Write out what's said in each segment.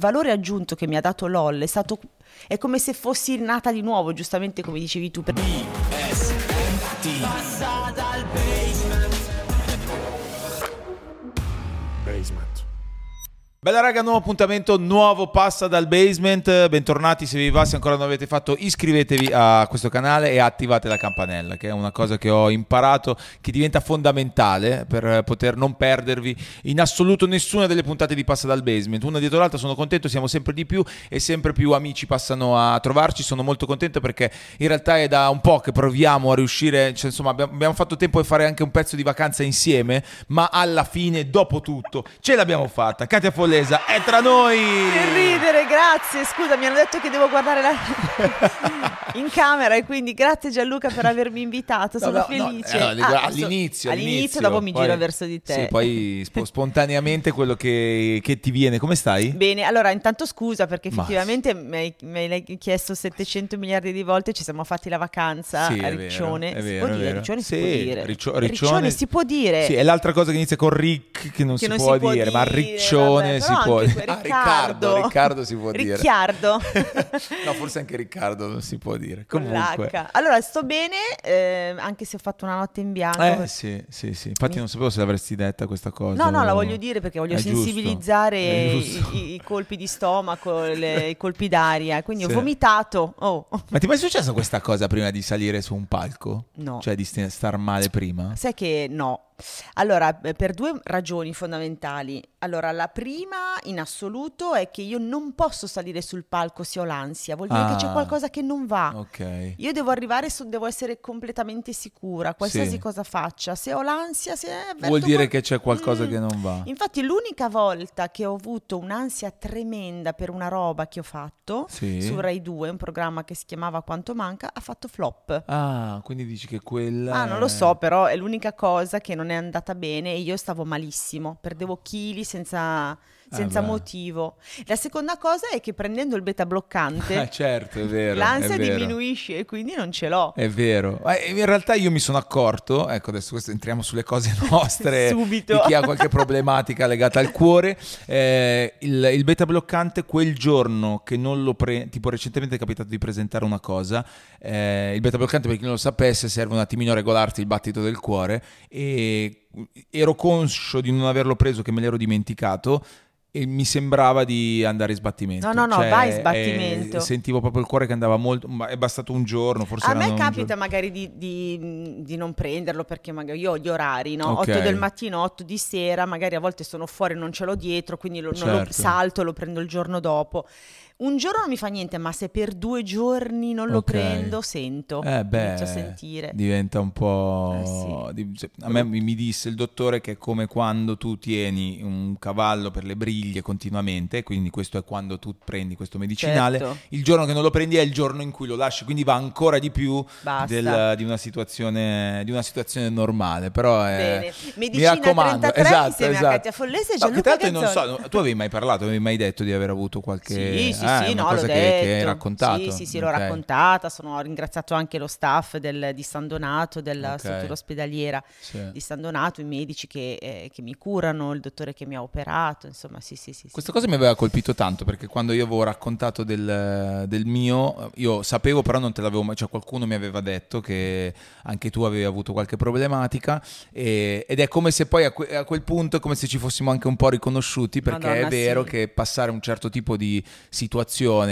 valore aggiunto che mi ha dato LOL è stato è come se fossi nata di nuovo, giustamente come dicevi tu. Per... Passa dal basement. Bella raga, nuovo appuntamento, nuovo passa dal basement, bentornati se vi va, se ancora non l'avete fatto iscrivetevi a questo canale e attivate la campanella che è una cosa che ho imparato che diventa fondamentale per poter non perdervi in assoluto nessuna delle puntate di passa dal basement, una dietro l'altra sono contento, siamo sempre di più e sempre più amici passano a trovarci, sono molto contento perché in realtà è da un po' che proviamo a riuscire, cioè, insomma abbiamo, fatto tempo di fare anche un pezzo di vacanza insieme, ma alla fine, dopo tutto, ce l'abbiamo fatta, Katia Follesa è tra noi! Che ridere, grazie. Scusa, mi hanno detto che devo guardare la... in camera e quindi grazie Gianluca per avermi invitato, sono No, no, felice. no, eh, dico, Ah, all'inizio, so- all'inizio, dopo mi poi- giro verso di te. Sì, poi spo- spontaneamente quello che, che ti viene. Come stai? Bene, allora intanto scusa perché Ma- effettivamente mi hai, mi hai chiesto 700 miliardi di volte, ci siamo fatti la vacanza Sì, a è vero, Riccione. è si vero, può dire. Riccione si Sì, può dire. Riccio- Riccione, Riccione- si può dire. Sì, è l'altra cosa che inizia con Rick che non Che si non può si può dire, ma dire, Riccione vabbè, si può dire. Ah, Riccardo, Riccardo. Riccardo si può dire. Ricciardo. no, forse anche Riccardo non si può dire. Comunque. Allora, sto bene, eh, anche se ho fatto una notte in bianco. Eh sì, sì, sì. Infatti non sapevo se l'avresti detta questa cosa. No, no, la voglio dire perché voglio È sensibilizzare i, giusto. i- i colpi di stomaco, le- i colpi d'aria. Quindi Sì. ho vomitato. Oh. Ma ti è mai successa questa cosa prima di salire su un palco? No. Cioè di st- star male prima? Sai che no. Allora, eh, per due ragioni fondamentali. Allora, la prima in assoluto è che io non posso salire sul palco se ho l'ansia, vuol dire che c'è Ah. qualcosa che non va. Ok. Io devo arrivare, so- devo essere completamente sicura, qualsiasi Sì. cosa faccia. Se ho l'ansia, se Vuol dire qual- che c'è qualcosa Mm. che non va. Infatti, l'unica volta che ho avuto un'ansia tremenda per una roba che ho fatto Sì. su Rai 2, un programma che si chiamava Quanto Manca, ha fatto flop. Ah, quindi dici che quella. Ah, non lo so, però è l'unica cosa che non è andata bene e io stavo malissimo, perdevo chili senza, senza beh. motivo. La seconda cosa è che prendendo il beta bloccante certo, vero. l'ansia diminuisce e quindi non ce l'ho. È vero. Eh, In realtà io mi sono accorto, ecco adesso entriamo sulle cose nostre, Subito. di chi ha qualche problematica legata al cuore, eh, il, il beta bloccante quel giorno che non lo pre... tipo recentemente è capitato di presentare una cosa, eh, il beta bloccante per chi non lo sapesse serve un attimino a regolarti il battito del cuore e ero conscio di non averlo preso che me l'ero dimenticato e mi sembrava di andare in sbattimento. No, no, no, Cioè, vai in eh, sbattimento. sentivo proprio il cuore che andava molto, ma è bastato un giorno, forse A me capita magari di, di- di non prenderlo perché magari io ho gli orari, no? Ok. 8 del mattino, 8 di sera, magari a volte sono fuori e non ce l'ho dietro, quindi lo, non lo Certo. salto, lo prendo il giorno dopo. Un giorno non mi fa niente, ma se per due giorni non lo Ok. prendo, sento. Eh beh, Inizio a sentire. diventa un po'... Eh, di- cioè, a me mi disse il dottore che è come quando tu tieni un cavallo per le briglie continuamente, quindi questo è quando tu prendi questo medicinale, Certo. il giorno che non lo prendi è il giorno in cui lo lasci, quindi va ancora di più del- di, una situazione, di una situazione normale, però è... Bene. mi raccomando, 33 esatto, insieme a esatto. Katia Follese e No, che Gianluca tra l'altro non so, tu avevi mai parlato, avevi mai detto di aver avuto qualche... Sì, sì, sì, una no, cosa l'ho che, detto. che hai raccontato? Sì, sì, sì, l'ho Ok. raccontata. Sono, ho ringraziato anche lo staff del- di San Donato, della Ok. struttura ospedaliera Sì. di San Donato, i medici che, eh, che mi curano, il dottore che mi ha operato, insomma, sì, sì, sì. sì. Questa cosa mi aveva colpito tanto perché quando io avevo raccontato del, del mio, io sapevo però non te l'avevo mai, cioè qualcuno mi aveva detto che anche tu avevi avuto qualche problematica e- ed è come se poi a, que- a quel punto è come se ci fossimo anche un po' riconosciuti perché Madonna, è vero sì. che passare un certo tipo di situazione,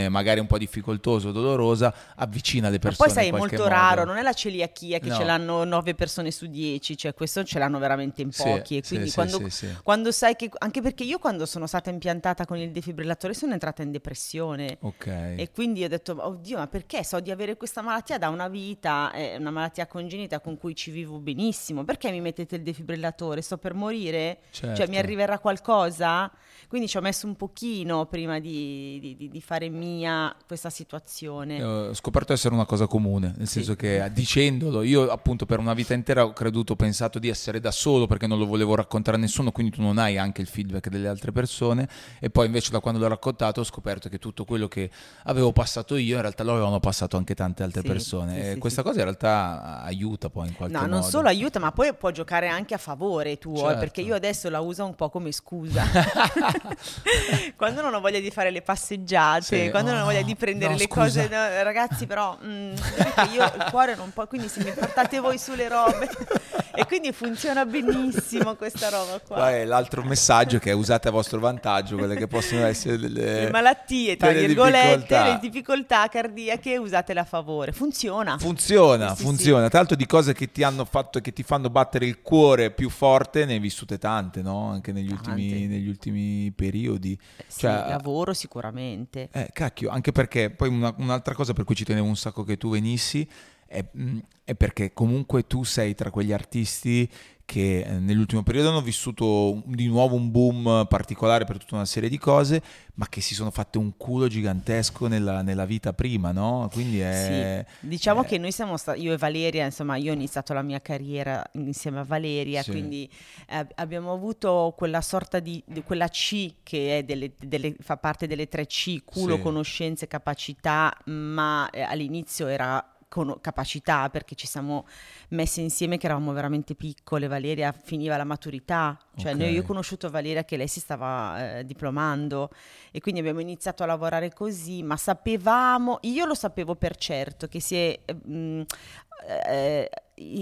magari un po' difficoltosa o dolorosa, avvicina le Ma persone. poi sai, è molto modo. raro, non è la celiachia che No. ce l'hanno 9 persone su 10, cioè questo ce l'hanno veramente in Sì, pochi. e sì, quindi sì, quando, sì, quando sai che, anche perché io quando sono stata impiantata con il defibrillatore sono entrata in depressione. Ok. E quindi ho detto, oddio, ma perché so di avere questa malattia da una vita, è una malattia congenita con cui ci vivo benissimo, perché mi mettete il defibrillatore? Sto per morire? Cioè Certo. mi arriverà qualcosa? Quindi ci ho messo un pochino prima di, di- di- fare mia questa situazione. Eh, Ho scoperto essere una cosa comune, nel senso che eh, dicendolo, io appunto per una vita intera ho creduto, ho pensato di essere da solo perché non lo volevo raccontare a nessuno, quindi tu non hai anche il feedback delle altre persone e poi invece da quando l'ho raccontato ho scoperto che tutto quello che avevo passato io in realtà lo avevano passato anche tante altre Sì, persone sì, e questa cosa in realtà aiuta poi in qualche No, modo. non solo aiuta, ma poi può giocare anche a favore tuo, eh, Certo. perché io adesso la uso un po' come scusa. quando non ho voglia di fare le passeggiate, Sì. quando non ho voglia Oh, di prendere no, le scusa. cose, no, ragazzi, però mm, sapete che io il cuore non può, quindi se mi portate voi sulle robe. E quindi funziona benissimo questa roba qua. È l'altro messaggio che usate a vostro vantaggio, quelle che possono essere delle le malattie, tra delle virgolette, difficoltà. le difficoltà cardiache, usatele a favore. Funziona. Funziona, Sì, sì, funziona. Tra l'altro di cose che ti hanno fatto e che ti fanno battere il cuore più forte, ne hai vissute tante, no? Anche negli, ultimi, negli ultimi periodi. Sì, Cioè, lavoro sicuramente. Eh, cacchio, anche perché poi una- un'altra cosa per cui ci tenevo un sacco che tu venissi è, mh, è perché comunque tu sei tra quegli artisti che eh, nell'ultimo periodo hanno vissuto di nuovo un boom particolare per tutta una serie di cose, ma che si sono fatte un culo gigantesco nella, nella vita prima, no? Quindi è... Sì, diciamo eh, che noi siamo stati, io e Valeria, insomma, io ho iniziato la mia carriera insieme a Valeria, Sì. quindi eh, abbiamo avuto quella sorta di, di- quella C che è delle- delle- fa parte delle tre C, culo, Sì. conoscenze, capacità, ma eh, all'inizio era cono- capacità perché ci siamo messe insieme che eravamo veramente piccole, Valeria finiva la maturità, cioè noi- Ok. io ho conosciuto Valeria che lei si stava eh, diplomando e quindi abbiamo iniziato a lavorare così, ma sapevamo, io lo sapevo per certo che se eh, mh, eh,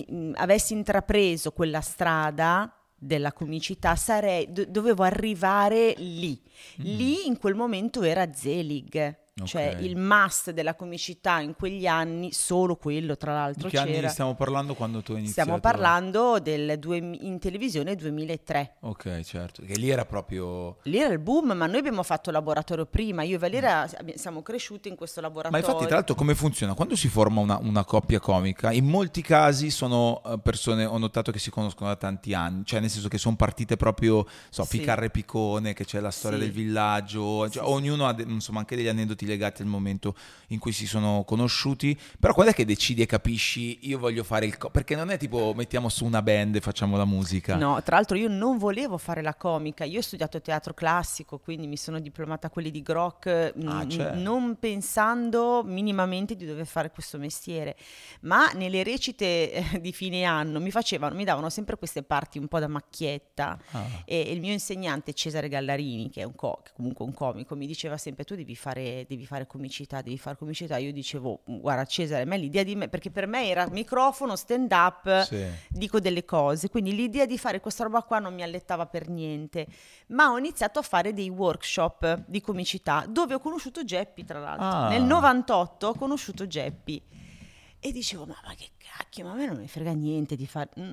mh, avessi intrapreso quella strada della comicità sarei, do- dovevo arrivare lì. Lì in quel momento era Zelig. Cioè Ok. il must della comicità in quegli anni, solo quello tra l'altro Di che anni c'era. stiamo parlando quando tu hai iniziato? Stiamo parlando del due- in televisione 2003. Ok, certo, che lì era proprio... Lì era il boom, ma noi abbiamo fatto laboratorio prima. Io e Valeria abbi- siamo cresciuti in questo Ma laboratorio. infatti, tra l'altro, come funziona? Quando si forma una, una coppia comica, in molti casi sono eh, persone, ho notato che si conoscono da tanti anni, cioè nel senso che sono partite proprio, so, Sì. Picarre Piccone, che c'è la storia Sì. del villaggio, cioè, Sì, ognuno ha de- insomma anche degli aneddoti legati al momento in cui si sono conosciuti, però quando è che decidi e capisci io voglio fare il... Co-? Perché non è tipo mettiamo su una band e facciamo la musica. No, tra l'altro io non volevo fare la comica, io ho studiato teatro classico, quindi mi sono diplomata a quelli di Groc, mm, Ah, certo. non pensando minimamente di dover fare questo mestiere, ma nelle recite eh, di fine anno mi facevano, mi davano sempre queste parti un po' da macchietta Ah. e il mio insegnante Cesare Gallarini, che è un co- comunque un comico, mi diceva sempre tu devi fare, devi fare comicità, devi fare comicità. Io dicevo, guarda Cesare, a me l'idea di me, perché per me era microfono, stand up, Sì. dico delle cose, quindi l'idea di fare questa roba qua non mi allettava per niente, ma ho iniziato a fare dei workshop di comicità dove ho conosciuto Geppi, tra l'altro. Ah. Nel 98 ho conosciuto Geppi e dicevo, ma, ma che cacchio, ma a me non mi frega niente di fare... mm,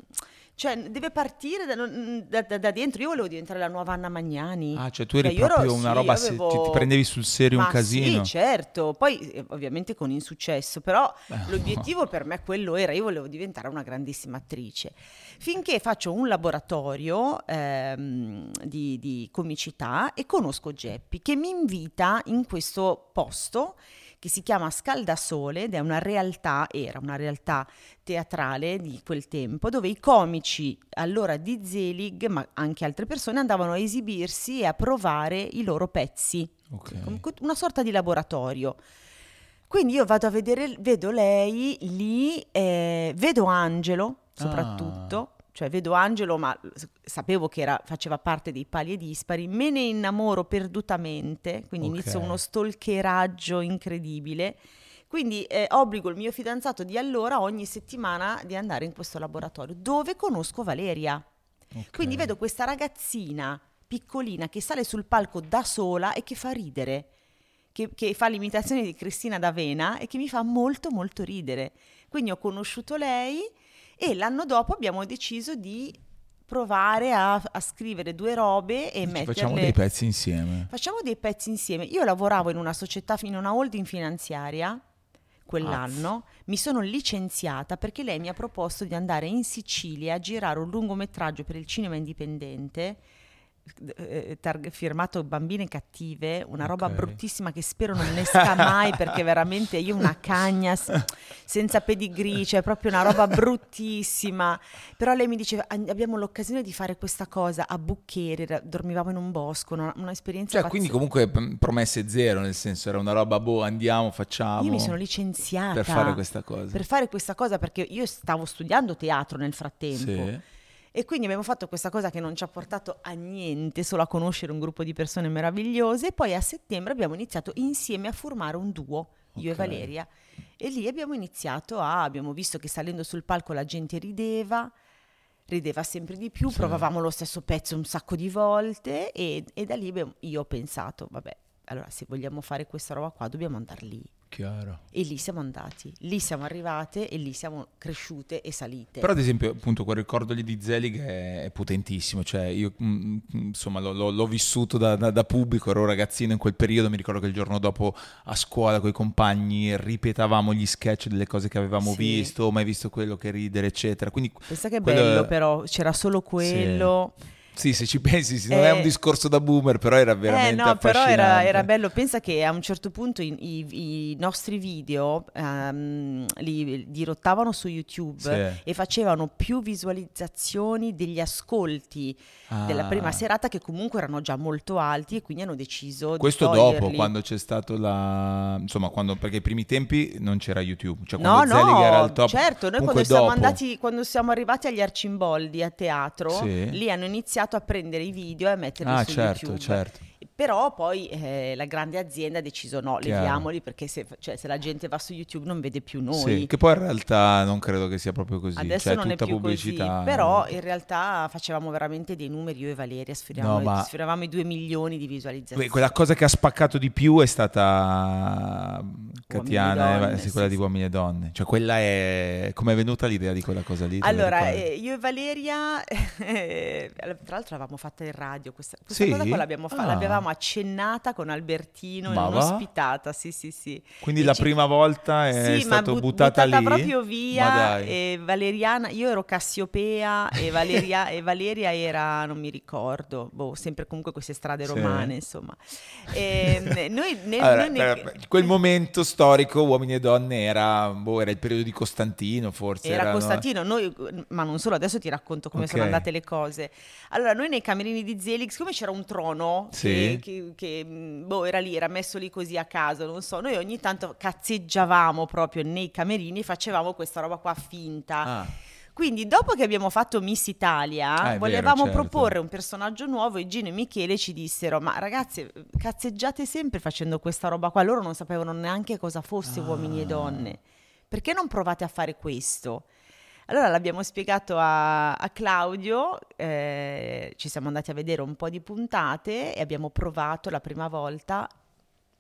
Cioè, deve partire da, da- da- da dentro. Io volevo diventare la nuova Anna Magnani. Ah, cioè tu eri Cioè, io ero- proprio una sì, roba, avevo- ti, ti prendevi sul serio un Ma casino. Sì, certo, poi eh, ovviamente con insuccesso, però Eh, l'obiettivo per me quello era, io volevo diventare una grandissima attrice. Finché faccio un laboratorio ehm, di, di comicità e conosco Geppi che mi invita in questo posto che si chiama Scaldasole ed è una realtà, era una realtà teatrale di quel tempo, dove i comici allora di Zelig, ma anche altre persone, andavano a esibirsi e a provare i loro pezzi, Ok. Come una sorta di laboratorio. Quindi io vado a vedere, vedo lei lì, eh, vedo Angelo soprattutto, cioè vedo Angelo, ma sapevo che era- faceva parte dei pali e dispari, me ne innamoro perdutamente, quindi Ok. inizio uno stalkeraggio incredibile. Quindi eh, obbligo il mio fidanzato di allora ogni settimana di andare in questo laboratorio dove conosco Valeria. Ok. Quindi vedo questa ragazzina piccolina che sale sul palco da sola e che fa ridere, che, che fa l'imitazione di Cristina D'Avena e che mi fa molto molto ridere. Quindi ho conosciuto lei e l'anno dopo abbiamo deciso di provare a, a scrivere due robe e Dici, metterle... Facciamo dei pezzi insieme. Facciamo dei pezzi insieme. Io lavoravo in una società, in una holding finanziaria quell'anno, mi sono licenziata perché lei mi ha proposto di andare in Sicilia a girare un lungometraggio per il cinema indipendente eh, targ- firmato Bambine cattive, una roba Ok. bruttissima che spero non esca mai perché veramente io una cagna s- senza pedigree, cioè proprio una roba bruttissima. Però lei mi diceva "Ah, abbiamo l'occasione di fare questa cosa a Bucchieri, era- dormivamo in un bosco, una, un'esperienza Cioè, quindi pazzesca. comunque p- promesse zero, nel senso era una roba, boh, andiamo, facciamo. Io mi sono licenziata Per fare questa cosa. per fare questa cosa perché io stavo studiando teatro nel frattempo. Sì. E quindi abbiamo fatto questa cosa che non ci ha portato a niente, solo a conoscere un gruppo di persone meravigliose. E poi a settembre abbiamo iniziato insieme a formare un duo, io e Valeria. E lì abbiamo iniziato a, abbiamo visto che salendo sul palco la gente rideva, rideva sempre di più, Sì. provavamo lo stesso pezzo un sacco di volte e, e da lì io ho pensato, vabbè, allora se vogliamo fare questa roba qua dobbiamo andare lì. Chiaro. E lì siamo andati, lì siamo arrivate e lì siamo cresciute e salite. Però ad esempio appunto quel ricordo lì di Zelig è, è potentissimo, cioè io mm, mm, insomma l'ho, l'ho- l'ho vissuto da, da- da pubblico, ero ragazzino in quel periodo, mi ricordo che il giorno dopo a scuola con i compagni ripetavamo gli sketch delle cose che avevamo Sì. visto, mai visto quello che ridere eccetera, quindi Pensa che quello bello però, c'era solo quello. sì se ci pensi sì, non è Eh, un discorso da boomer però era veramente eh no, però era, era bello. Pensa che a un certo punto i, i- i nostri video ehm, li dirottavano su YouTube Sì. e facevano più visualizzazioni degli ascolti della Ah. prima serata che comunque erano già molto alti e quindi hanno deciso Questo di dopo, toglierli. quando c'è stato la... insomma, quando, perché ai primi tempi non c'era YouTube, cioè No, quando Zelig no, era al top. certo, noi quando siamo, dopo- andati, quando siamo arrivati agli Arcimboldi a teatro, Sì. lì hanno iniziato a prendere i video e a metterli Ah, su certo, YouTube. certo. Però poi eh, la grande azienda ha deciso no, Chiaro. leviamoli perché se, cioè, se la gente va su YouTube non vede più noi. Sì, che poi in realtà non credo che sia proprio così. Adesso cioè, non è tutta più pubblicità. così, però in realtà facevamo veramente dei numeri io e Valeria, sfioriamo, No, ma- sfioravamo i due milioni di visualizzazioni. Quella cosa che ha spaccato di più è stata Catiana, e donne, eh, sì, quella sì. di uomini e donne. Cioè, quella è. Come è venuta l'idea di quella cosa lì? Allora, eh, io e Valeria, eh, tra l'altro l'avevamo fatta in radio, questa, questa Sì? cosa qua l'abbiamo fa- Ah. l'avevamo accennata con Albertino Ma in va? un'ospitata, sì sì sì. Quindi E la ci- prima volta è sì, ma stato but- buttata, lì. proprio via e Valeriana, io ero Cassiopea e Valeria, e Valeria era, non mi ricordo, boh, sempre comunque queste strade Sì. romane, insomma. E, noi, ne- Allora, noi ne- per- quel momento storico, uomini e donne, era, boh, era il periodo di Costantino, forse. Era erano- Costantino, noi, ma non solo, adesso ti racconto come sono Ok. andate le cose. Allora, noi nei camerini di Zelig, siccome c'era un trono Sì. Che, che- boh, era lì, era messo lì così a caso, non so, noi ogni tanto cazzeggiavamo proprio nei camerini e facevamo questa roba qua finta. Ah, Quindi, dopo che abbiamo fatto Miss Italia, Ah, è vero, volevamo certo. proporre un personaggio nuovo e Gino e Michele ci dissero: Ma ragazze, cazzeggiate sempre facendo questa roba qua. Loro non sapevano neanche cosa fosse uomini e Ah. donne. Perché non provate a fare questo? Allora l'abbiamo spiegato a, a Claudio, eh, ci siamo andati a vedere un po' di puntate e abbiamo provato la prima volta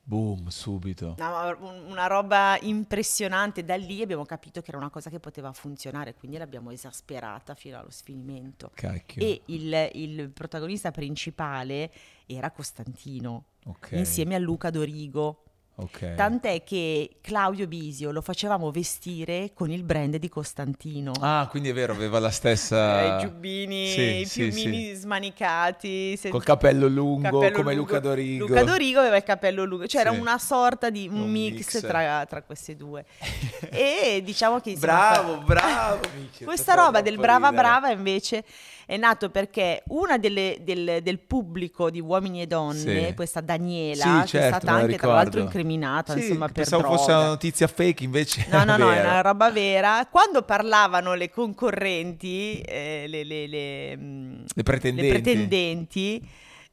boom, subito. No, un- una roba impressionante. Da lì abbiamo capito che era una cosa che poteva funzionare, quindi l'abbiamo esasperata fino allo sfinimento. Cacchio. E il, il protagonista principale era Costantino, Ok, insieme a Luca Dorigo. Ok. Tant'è che Claudio Bisio lo facevamo vestire con il brand di Costantino. Ah, quindi è vero, aveva la stessa... Eh, giubbini, Sì, i sì, piumini smanicati. se- Col capello lungo, capello come lungo. Luca Dorigo. Luca Dorigo aveva il capello lungo, cioè Sì. era una sorta di un, mix, mix. Tra, tra queste due. e diciamo che Bravo, bravo. Questa roba del brava ridere. brava invece è nato perché una delle, del, del pubblico di uomini e donne, Sì. questa Daniela, Sì, che certo, è stata la anche tra l'altro ricordo. Incriminata Sì, insomma per pensavo droga. fosse una notizia fake, invece No, no, no, è vera. una roba vera. Quando parlavano le concorrenti, eh, le, le- le, mm, Le pretendenti.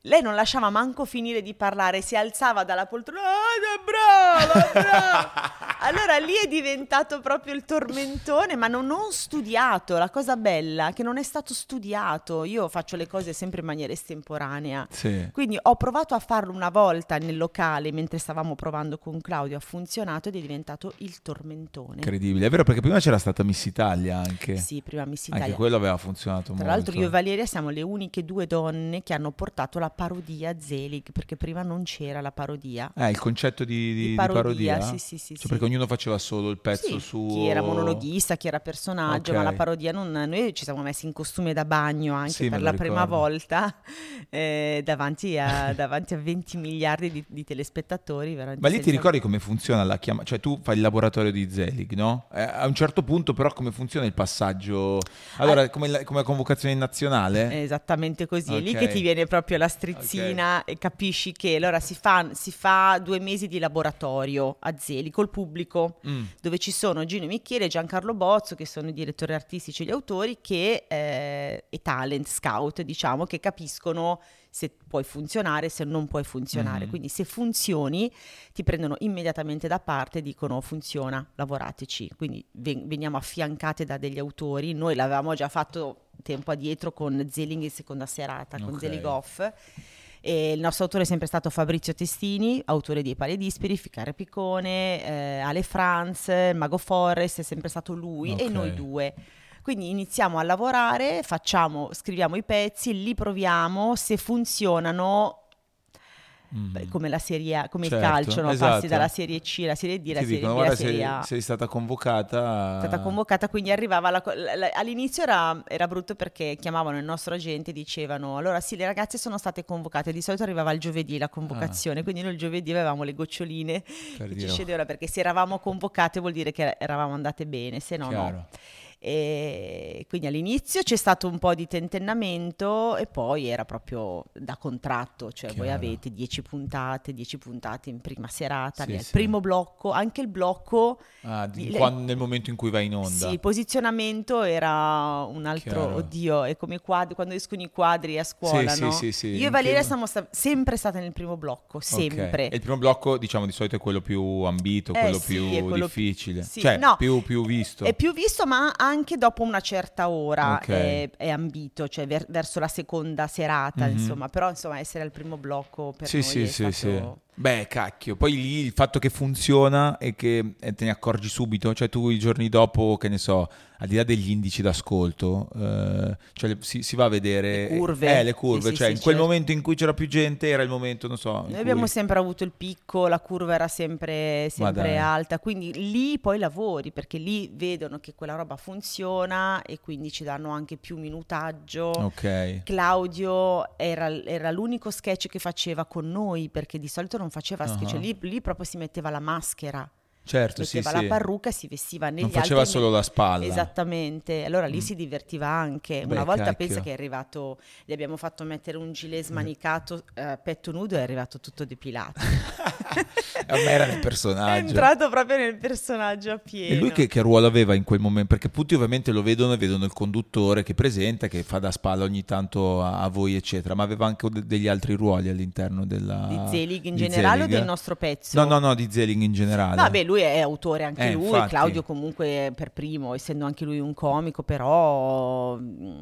Lei non lasciava manco finire di parlare, si alzava dalla poltrona, ah, brava, brava. allora lì è diventato proprio il tormentone, ma non, non studiato. La cosa bella è che non è stato studiato. Io faccio le cose sempre in maniera estemporanea. Sì. Quindi ho provato a farlo una volta nel locale mentre stavamo provando con Claudio, ha funzionato ed è diventato il tormentone. Incredibile. È vero perché prima c'era stata Miss Italia anche. Sì, prima Miss Anche Italia. quello aveva funzionato Tra molto. l'altro io e Valeria siamo le uniche due donne che hanno portato la parodia Zelig, perché prima non c'era la parodia. Eh, il concetto di, di- Di di parodia, parodia? sì, sì, sì, Cioè, sì. perché ognuno faceva solo il pezzo Sì, suo. Chi era monologhista, chi era personaggio, Ok. ma la parodia non... Noi ci siamo messi in costume da bagno anche Sì, per la prima ricordo. volta eh, davanti, a, davanti a 20 miliardi di, di telespettatori. Ma lì ti ricordi come funziona la chiamata? Cioè tu fai il laboratorio di Zelig, no? Eh, a un certo punto però come funziona il passaggio? Allora, come, la, come la convocazione nazionale? Esattamente così, è lì che ti viene proprio la strizzina e capisci che allora si fa, si fa due mesi di laboratorio a Zeli col pubblico. Mm. dove ci sono Gino Michele e Giancarlo Bozzo, che sono i direttori artistici e gli autori, che, eh, e talent scout, diciamo, che capiscono se puoi funzionare, se non puoi funzionare. Mhm. Quindi se funzioni ti prendono immediatamente da parte e dicono funziona, lavorateci. Quindi ven- veniamo affiancate da degli autori. Noi l'avevamo già fatto tempo addietro con Zelig in seconda serata, con Ok. Zelig Off. E il nostro autore è sempre stato Fabrizio Testini, autore di Pale Disperi, Ficcare Piccone, eh, Ale Franz, Mago Forrest, è sempre stato lui e Ok. noi due. Quindi iniziamo a lavorare, facciamo, scriviamo i pezzi, li proviamo, se funzionano, Mm. beh, come la serie A, come Certo, il calcio, no? esatto. passi dalla serie C alla serie D, la Ti serie dicono, B alla serie sei, A. sei stata convocata. È stata convocata, quindi arrivava la la- la- all'inizio era, era brutto perché chiamavano il nostro agente e dicevano allora sì le ragazze sono state convocate, di solito arrivava il giovedì la convocazione, quindi noi il giovedì avevamo le goccioline Ah. Per che dire, ci scendevano perché se eravamo convocate vuol dire che eravamo andate bene, se no no. E quindi all'inizio c'è stato un po' di tentennamento e poi era proprio da contratto, cioè voi Chiaro. avete 10 puntate, 10 puntate in prima serata, Sì, nel sì. primo blocco, anche il blocco Ah, di- Le- quando- nel momento in cui vai in onda. sì, il posizionamento era un altro, Chiaro. oddio, è come quadri, quando escono i quadri a scuola, Sì, no? sì, sì, sì, Io e Valeria siamo sta- sempre state nel primo blocco, sempre. E il primo blocco, diciamo, di solito è quello più ambito, Eh quello sì, più quello- difficile. sì, Cioè, no, più, più visto. È più visto, ma anche dopo una certa ora Ok. è, è ambito, cioè ver- verso la seconda serata, Mhm. insomma. Però, insomma, essere al primo blocco per Sì, noi sì, è sì, stato... sì. Beh, cacchio. Poi lì il fatto che funziona e che eh, te ne accorgi subito, cioè tu i giorni dopo, che ne so, al di là degli indici d'ascolto, eh, cioè si, si va a vedere... Le curve. Eh, le curve, Sì, sì, cioè sì, in quel certo. momento in cui c'era più gente era il momento, non so... Noi cui- abbiamo sempre avuto il picco, la curva era sempre, sempre alta, quindi lì poi lavori perché lì vedono che quella roba funziona e quindi ci danno anche più minutaggio. Ok. Claudio era, era l'unico sketch che faceva con noi perché di solito non faceva sketch, Ah. cioè lì, lì proprio si metteva la maschera, Certo, sì, metteva sì. la parrucca e si vestiva negli Non faceva altri- solo la spalla. Esattamente, allora lì Mm. si divertiva anche. Beh, Una volta cacchio. pensa che è arrivato, gli abbiamo fatto mettere un gilet smanicato, eh, petto nudo è arrivato tutto depilato. A me era nel È personaggio. entrato proprio nel personaggio a pieno. E lui che, che ruolo aveva in quel momento? Perché tutti ovviamente lo vedono e vedono il conduttore che presenta, che fa da spalla ogni tanto a, a voi, eccetera, ma aveva anche de- degli altri ruoli all'interno della... Di Zelig in di generale Zelig? o del nostro pezzo? No, no, no, di Zelig in generale. Vabbè, lui è autore anche Eh, lui, infatti. Claudio comunque per primo, essendo anche lui un comico, però mh,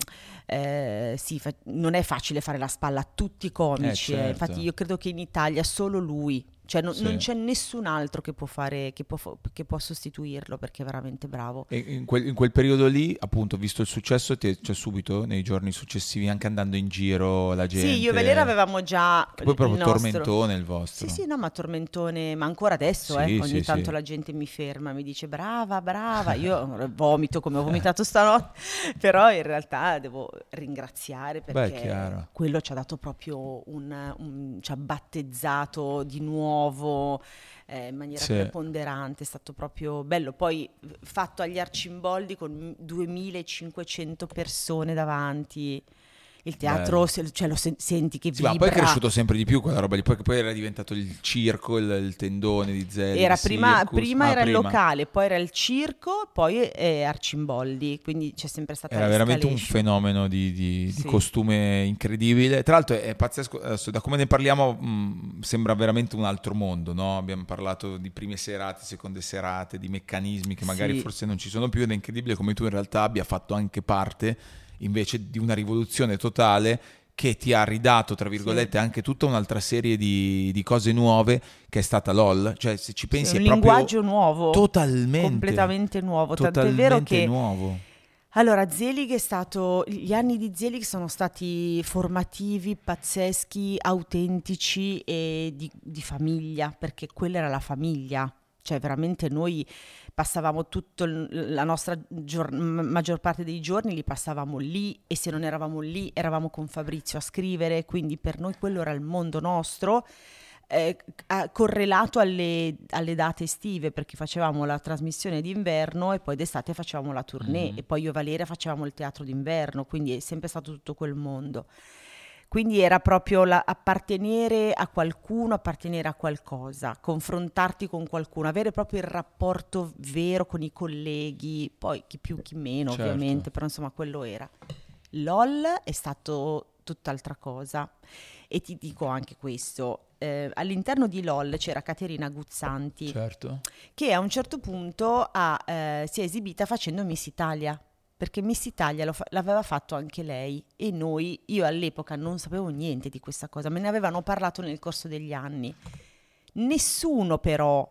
eh, sì, fa- non è facile fare la spalla a tutti i comici. Eh, eh. certo. Infatti io credo che in Italia solo lui, cioè non, Sì. non c'è nessun altro che può fare, che può, che può sostituirlo perché è veramente bravo. E in quel, in quel periodo lì, appunto, visto il successo, ti- cioè subito, nei giorni successivi, anche andando in giro, la gente... Sì, io e Valera avevamo già Che poi il proprio nostro- tormentone il vostro. Sì, sì, no, ma tormentone, ma ancora adesso, Sì, eh, ogni sì, tanto la gente mi ferma, mi dice brava, brava, io vomito come ho vomitato stanotte, però in realtà devo ringraziare perché chiaro. quello ci ha dato proprio un, un- ci ha battezzato di nuovo eh, in maniera Sì. preponderante, è stato proprio bello. Poi fatto agli Arcimboldi con 2500 persone davanti. Il teatro, se- cioè, lo sen- senti che Sì, ma vibra. poi è cresciuto sempre di più quella roba lì, poi, poi era diventato il circo, il, il tendone di Zelig. Era il prima, prima Ah, era il prima. locale, poi era il circo, poi eh, Arcimboldi, quindi c'è sempre stata Era veramente un fenomeno di, di- di Sì. costume incredibile. Tra l'altro è pazzesco, adesso, da come ne parliamo mh, sembra veramente un altro mondo, no? Abbiamo parlato di prime serate, seconde serate, di meccanismi che magari Sì. forse non ci sono più ed è incredibile come tu in realtà abbia fatto anche parte invece di una rivoluzione totale che ti ha ridato, tra virgolette, anche tutta un'altra serie di, di cose nuove che è stata LOL. Cioè, se ci pensi un è proprio linguaggio nuovo, totalmente, completamente nuovo, tant'è totalmente vero che nuovo. allora Zelig è stato gli anni di Zelig sono stati formativi, pazzeschi, autentici e di, di famiglia, perché quella era la famiglia. cioè veramente noi passavamo tutta la nostra gior- maggior parte dei giorni li passavamo lì e se non eravamo lì eravamo con Fabrizio a scrivere, quindi per noi quello era il mondo nostro. Eh, correlato alle, alle, date estive perché facevamo la trasmissione d'inverno e poi d'estate facevamo la tournée mm. e poi io e Valeria facevamo il teatro d'inverno quindi è sempre stato tutto quel mondo quindi era proprio la, appartenere a qualcuno, appartenere a qualcosa, confrontarti con qualcuno, avere proprio il rapporto vero con i colleghi, poi chi più chi meno certo. ovviamente, però insomma quello era. LOL è stato tutt'altra cosa e ti dico anche questo, eh, all'interno di LOL c'era Caterina Guzzanti certo. che a un certo punto ha, eh, si è esibita facendo Miss Italia perché Miss Italia fa- l'aveva fatto anche lei e noi, io all'epoca non sapevo niente di questa cosa, me ne avevano parlato nel corso degli anni. Nessuno però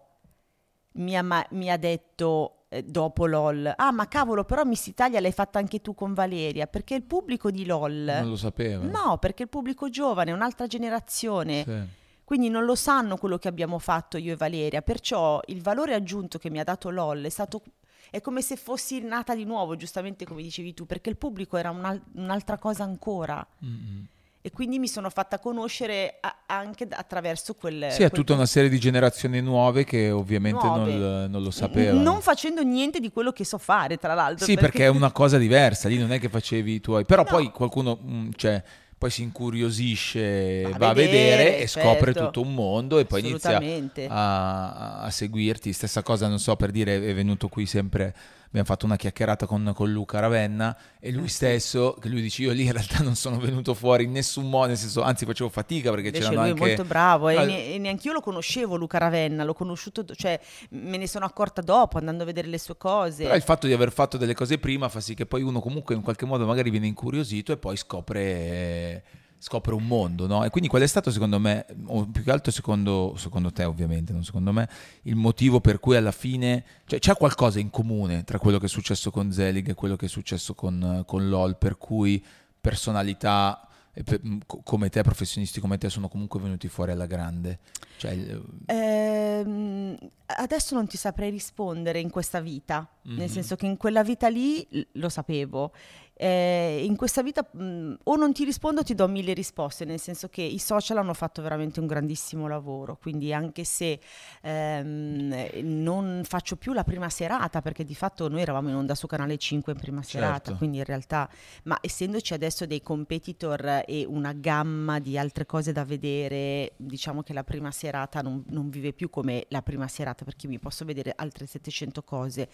mi ha, ma- mi ha detto eh, dopo LOL, ah ma cavolo però Miss Italia l'hai fatta anche tu con Valeria, perché il pubblico di LOL... Non lo sapeva. No, perché il pubblico giovane, un'altra generazione... Sì. Quindi non lo sanno quello che abbiamo fatto io e Valeria, perciò il valore aggiunto che mi ha dato LOL è stato è come se fossi nata di nuovo, giustamente come dicevi tu, perché il pubblico era un'al- un'altra cosa ancora. Mm-hmm. E quindi mi sono fatta conoscere a- anche attraverso quel... Sì, a tutta una serie di generazioni nuove che ovviamente nuove. Non, non, lo sapevano. non facendo niente di quello che so fare, tra l'altro. Sì, perché, perché è una cosa diversa, lì non è che facevi i tuoi... Però no. poi qualcuno... Mh, mm, cioè, poi si incuriosisce, va, va a vedere, vedere e certo. scopre tutto un mondo e poi inizia a, a, seguirti. Stessa cosa, non so, per dire, è venuto qui sempre abbiamo fatto una chiacchierata con, con, Luca Ravenna e lui stesso, che lui dice io lì in realtà non sono venuto fuori in nessun modo, nel senso anzi facevo fatica perché Invece c'erano lui anche... è molto bravo no, e, neanche io lo conoscevo Luca Ravenna, l'ho conosciuto, cioè me ne sono accorta dopo andando a vedere le sue cose. Però il fatto di aver fatto delle cose prima fa sì che poi uno comunque in qualche modo magari viene incuriosito e poi scopre... Eh, scopre un mondo, no? E quindi qual è stato secondo me, o più che altro secondo, secondo te ovviamente, non secondo me, il motivo per cui alla fine, cioè c'è qualcosa in comune tra quello che è successo con Zelig e quello che è successo con, con LOL, per cui personalità per, come te, professionisti come te, sono comunque venuti fuori alla grande? Cioè, ehm, adesso non ti saprei rispondere in questa vita, mm-hmm. nel senso che in quella vita lì lo sapevo eh, in questa vita mh, mm, o non ti rispondo o ti do mille risposte, nel senso che i social hanno fatto veramente un grandissimo lavoro, quindi anche se ehm, non faccio più la prima serata, perché di fatto noi eravamo in onda su Canale 5 in prima certo. serata, quindi in realtà, ma essendoci adesso dei competitor e una gamma di altre cose da vedere, diciamo che la prima serata non, non vive più come la prima serata, perché mi posso vedere altre 700 cose.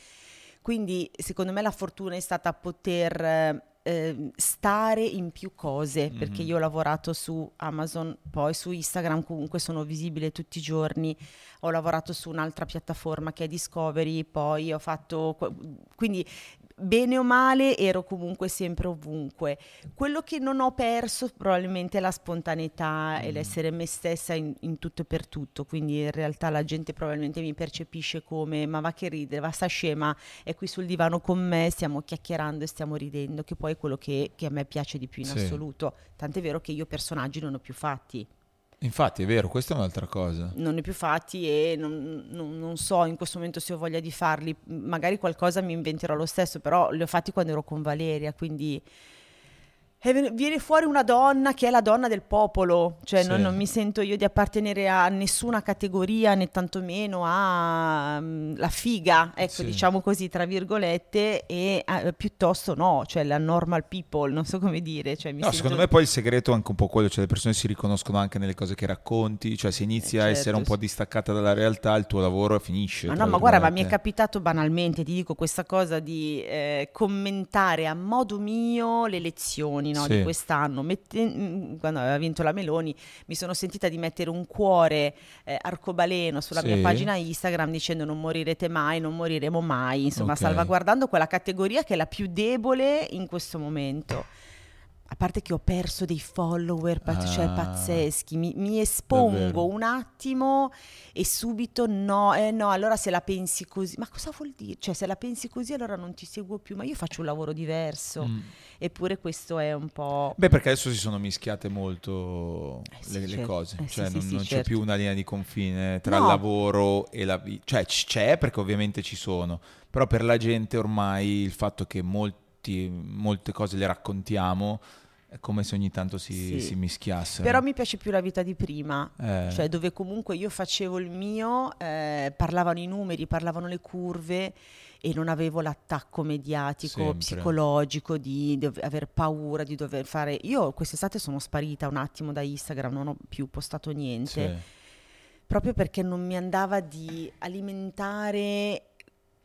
Quindi secondo me la fortuna è stata poter eh, stare in più cose, mm-hmm. perché io ho lavorato su Amazon, poi su Instagram comunque sono visibile tutti i giorni, ho lavorato su un'altra piattaforma che è Discovery, poi ho fatto... Quindi bene o male ero comunque sempre ovunque. Quello che non ho perso probabilmente è la spontaneità mm. e l'essere me stessa in, in, tutto e per tutto, quindi in realtà la gente probabilmente mi percepisce come ma va che ride, va sta scema, è qui sul divano con me, stiamo chiacchierando e stiamo ridendo, che poi è quello che, che a me piace di più in sì. assoluto. Tant'è vero che io personaggi non ho più fatti. Infatti è vero, questa è un'altra cosa. Non ne ho più fatti e non, non, non, so in questo momento se ho voglia di farli, magari qualcosa mi inventerò lo stesso, però li ho fatti quando ero con Valeria, quindi viene fuori una donna che è la donna del popolo, cioè sì. non, non, mi sento io di appartenere a nessuna categoria né tantomeno alla mm, figa, ecco sì. diciamo così tra virgolette, e uh, piuttosto no, cioè la normal people, non so come dire. Cioè, no, sento... secondo me poi il segreto è anche un po' quello, cioè le persone si riconoscono anche nelle cose che racconti, cioè se inizi eh, certo. a essere un po' distaccata dalla realtà il tuo lavoro finisce. Ma no, ma guarda, ma mi è capitato banalmente, ti dico questa cosa di eh, commentare a modo mio le lezioni no, sì. di quest'anno, mette, mm, quando aveva vinto la Meloni, mi sono sentita di mettere un cuore eh, arcobaleno sulla sì. mia pagina Instagram dicendo non morirete mai, non moriremo mai, insomma okay. salvaguardando quella categoria che è la più debole in questo momento a parte che ho perso dei follower cioè, Ah. pazzeschi, mi, mi espongo un attimo e subito no, eh no, allora se la pensi così, ma cosa vuol dire? Cioè se la pensi così allora non ti seguo più, ma io faccio un lavoro diverso, Mm. eppure questo è un po'... Beh, perché adesso si sono mischiate molto Eh sì, le, le certo. cose, Eh cioè sì, non, sì, non c'è certo. più una linea di confine tra No. il lavoro e la vita, cioè c'è perché ovviamente ci sono, però per la gente ormai il fatto che molti, molte cose le raccontiamo è come se ogni tanto si, Sì. si mischiassero. Però mi piace più la vita di prima, Eh, cioè dove comunque io facevo il mio, eh, parlavano i numeri, parlavano le curve e non avevo l'attacco mediatico, Sempre. psicologico di, dov- aver paura di dover fare... Io quest'estate sono sparita un attimo da Instagram, non ho più postato niente, sì. proprio perché non mi andava di alimentare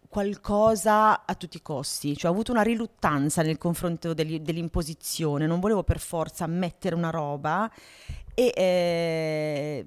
qualcosa a tutti i costi, cioè ho avuto una riluttanza nel confronto degli- dell'imposizione, non volevo per forza mettere una roba e eh,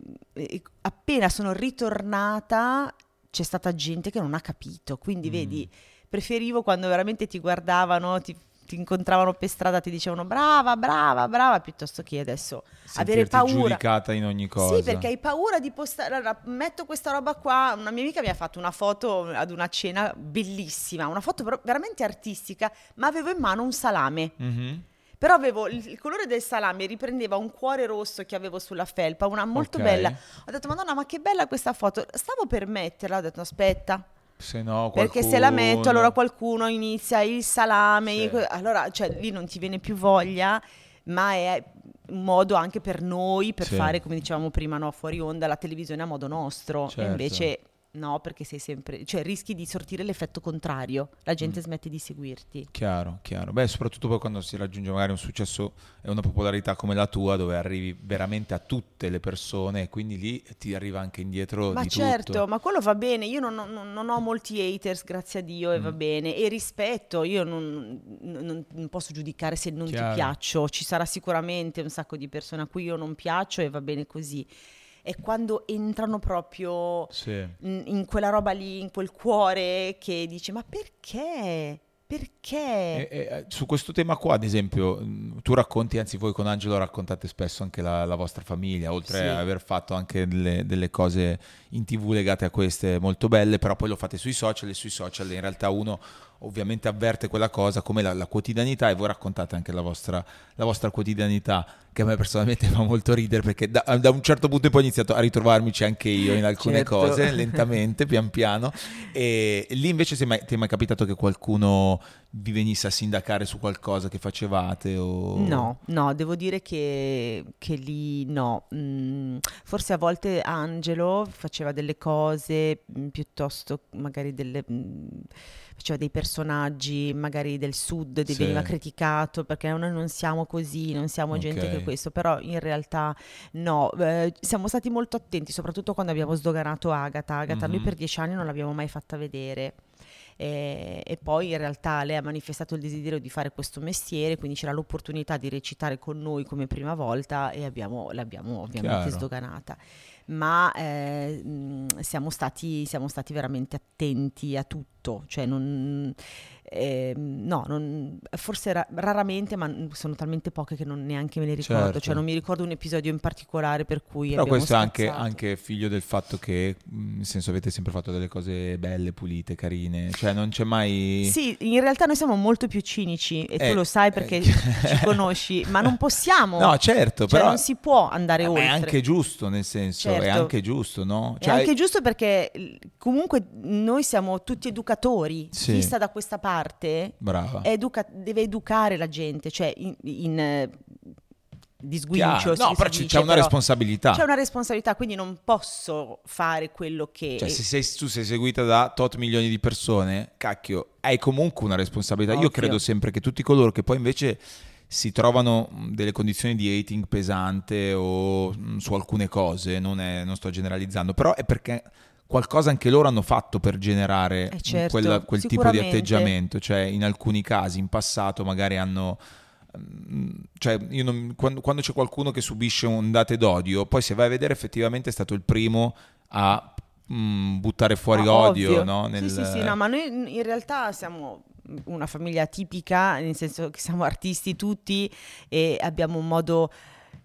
appena sono ritornata c'è stata gente che non ha capito, quindi Mm. vedi, preferivo quando veramente ti guardavano, ti, ti incontravano per strada, ti dicevano brava, brava, brava, piuttosto che adesso avere Sentirti paura. giudicata in ogni cosa. Sì, perché hai paura di postare. Allora, metto questa roba qua. Una mia amica mi ha fatto una foto ad una cena bellissima, una foto veramente artistica, ma avevo in mano un salame. Mhm. Però avevo il, il colore del salame riprendeva un cuore rosso che avevo sulla felpa, una molto Ok. bella. Ho detto, Madonna, ma che bella questa foto. Stavo per metterla, ho detto, aspetta, Se no, perché se la metto, qualcuno- allora qualcuno inizia il salame, Sì. io- allora cioè, lì non ti viene più voglia, ma è un modo anche per noi per Sì. fare, come dicevamo prima, no, fuori onda, la televisione a modo nostro. Certo. E invece no, perché sei sempre, cioè rischi di sortire l'effetto contrario, la gente Mm. smette di seguirti. Chiaro, chiaro. Beh, soprattutto poi quando si raggiunge magari un successo e una popolarità come la tua, dove arrivi veramente a tutte le persone, e quindi lì ti arriva anche indietro Ma di certo, tutto. ma quello va bene, io non, non- non ho molti haters, grazie a Dio, e va Mm. bene, e rispetto, io non, non- non posso giudicare se non Chiaro. ti piaccio, ci sarà sicuramente un sacco di persone a cui io non piaccio e va bene così. È quando entrano proprio Sì. in, in quella roba lì, in quel cuore che dice ma perché? Perché? E- e, eh, su questo tema qua, ad esempio, tu racconti, anzi voi con Angelo raccontate spesso anche la, la vostra famiglia, oltre Sì. a aver fatto anche delle, delle cose in tv legate a queste molto belle, però poi lo fate sui social e sui social in realtà uno ovviamente avverte quella cosa come la, la quotidianità e voi raccontate anche la vostra, la vostra quotidianità che a me personalmente fa molto ridere perché da, da un certo punto poi ho iniziato a ritrovarmici anche io in alcune Certo. cose, lentamente, pian piano e lì invece ti è mai, ti è mai capitato che qualcuno vi venisse a sindacare su qualcosa che facevate? O... No, no, devo dire che, che lì no. Mm, forse a volte Angelo faceva delle cose mm, piuttosto magari delle... mm, faceva dei personaggi magari del sud, Sì. veniva criticato perché noi non siamo così, non siamo gente Ok. che questo, però in realtà no, eh, siamo stati molto attenti, soprattutto quando abbiamo sdoganato Agatha. Agatha noi Mhm. per dieci anni non l'abbiamo mai fatta vedere. E, e poi in realtà lei ha manifestato il desiderio di fare questo mestiere, quindi c'era l'opportunità di recitare con noi come prima volta e abbiamo- l'abbiamo ovviamente Chiaro. sdoganata. Ma eh, siamo, stati, siamo stati veramente attenti a tutto, cioè non, ehm, no, non- forse ra- raramente, ma sono talmente poche che non neanche me le ricordo, Certo. cioè non mi ricordo un episodio in particolare per cui Però questo è anche, anche figlio del fatto che, mh, nel senso, avete sempre fatto delle cose belle, pulite, carine, cioè non c'è mai... Sì, in realtà noi siamo molto più cinici e Eh, tu lo sai perché eh, ci conosci, ma non possiamo. No, certo, Cioè, però non si può andare eh, oltre. è anche giusto, nel senso, è Certo. anche giusto, no? È Cioè, anche giusto perché comunque noi siamo tutti educatori. Sì. Chi sta da questa parte Brava. educa- deve educare la gente, cioè in, in, eh, disguincio. Chiaro. si- No, però dice, c'è una però responsabilità. C'è una responsabilità, quindi non posso fare quello che... Cioè, se sei, tu sei seguita da tot milioni di persone, cacchio, hai comunque una responsabilità. Io Ovvio. credo sempre che tutti coloro che poi invece si trovano delle condizioni di hating pesante o su alcune cose, non, è- non sto generalizzando, però è perché qualcosa anche loro hanno fatto per generare Eh, mh, certo, quella- quel tipo di atteggiamento. Cioè, in alcuni casi, in passato, magari hanno... mm, Cioè, io non- quando, quando c'è qualcuno che subisce ondate d'odio, poi se vai a vedere effettivamente è stato il primo a mm, buttare fuori Ah, odio, no? Nel- Sì, sì, sì, no, ma noi in realtà siamo una famiglia tipica, nel senso che siamo artisti tutti e abbiamo un modo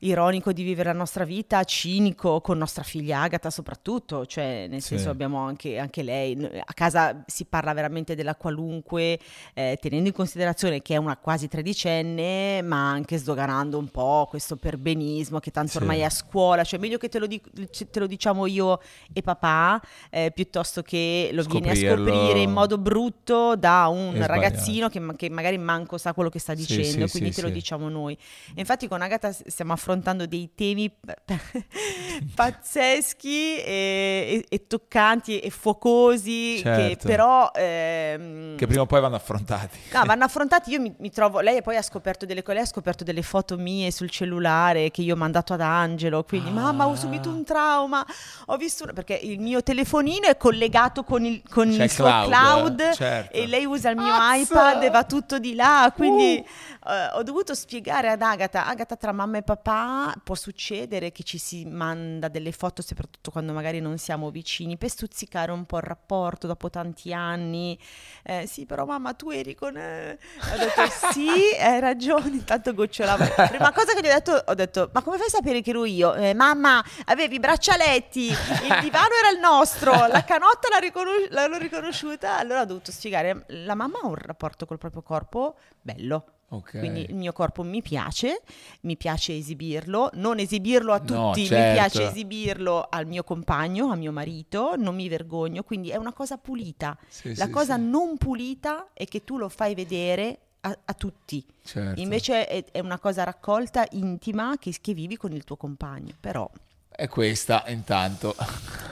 ironico di vivere la nostra vita, cinico con nostra figlia Agata soprattutto, cioè nel Sì. senso abbiamo anche, anche lei, a casa si parla veramente della qualunque, eh, tenendo in considerazione che è una quasi tredicenne, ma anche sdoganando un po' questo perbenismo che tanto Sì. ormai è a scuola, cioè meglio che te lo, dic- te lo diciamo io e papà, eh, piuttosto che lo vieni a Scoprirlo. scoprire in modo brutto da un È ragazzino che, che magari manco sa quello che sta dicendo, sì, quindi te lo diciamo noi. E infatti con Agatha s- stiamo affrontando dei temi pazzeschi e, e- e toccanti e fuocosi che Certo. però ehm, Che prima o poi vanno affrontati. No, vanno affrontati. Io mi, mi trovo. Lei poi ha scoperto delle cose. Lei ha scoperto delle foto mie sul cellulare che io ho mandato ad Angelo. Quindi, Ah. mamma, ho subito un trauma. Ho visto. una-" Perché il mio telefonino è collegato con il, con il suo cloud, cloud. certo. E lei usa il mio Mazza! iPad e va tutto di là. Quindi Uh. eh, ho dovuto spiegare ad Agatha. Agatha, tra mamma e papà può succedere che ci si manda delle foto, soprattutto quando magari non siamo vicini, per stuzzicare un po' il rapporto dopo tanti anni. Eh, sì, però mamma, tu eri con... eh." Ho detto sì, hai ragione, intanto gocciolava. Prima cosa che gli ho detto, ho detto, ma come fai a sapere che ero io? "Eh, mamma, avevi i braccialetti, il divano era il nostro, la canotta l'ha riconos- l'hanno riconosciuta. Allora ho dovuto spiegare, la mamma ha un rapporto col proprio corpo bello. Ok. Quindi il mio corpo mi piace, mi piace esibirlo, non esibirlo a No, tutti, certo. mi piace esibirlo al mio compagno, a mio marito, non mi vergogno, quindi è una cosa pulita. Sì, La sì, cosa sì. non pulita è che tu lo fai vedere a, a tutti. Certo. Invece è, è una cosa raccolta, intima, che, che vivi con il tuo compagno. Però E questa intanto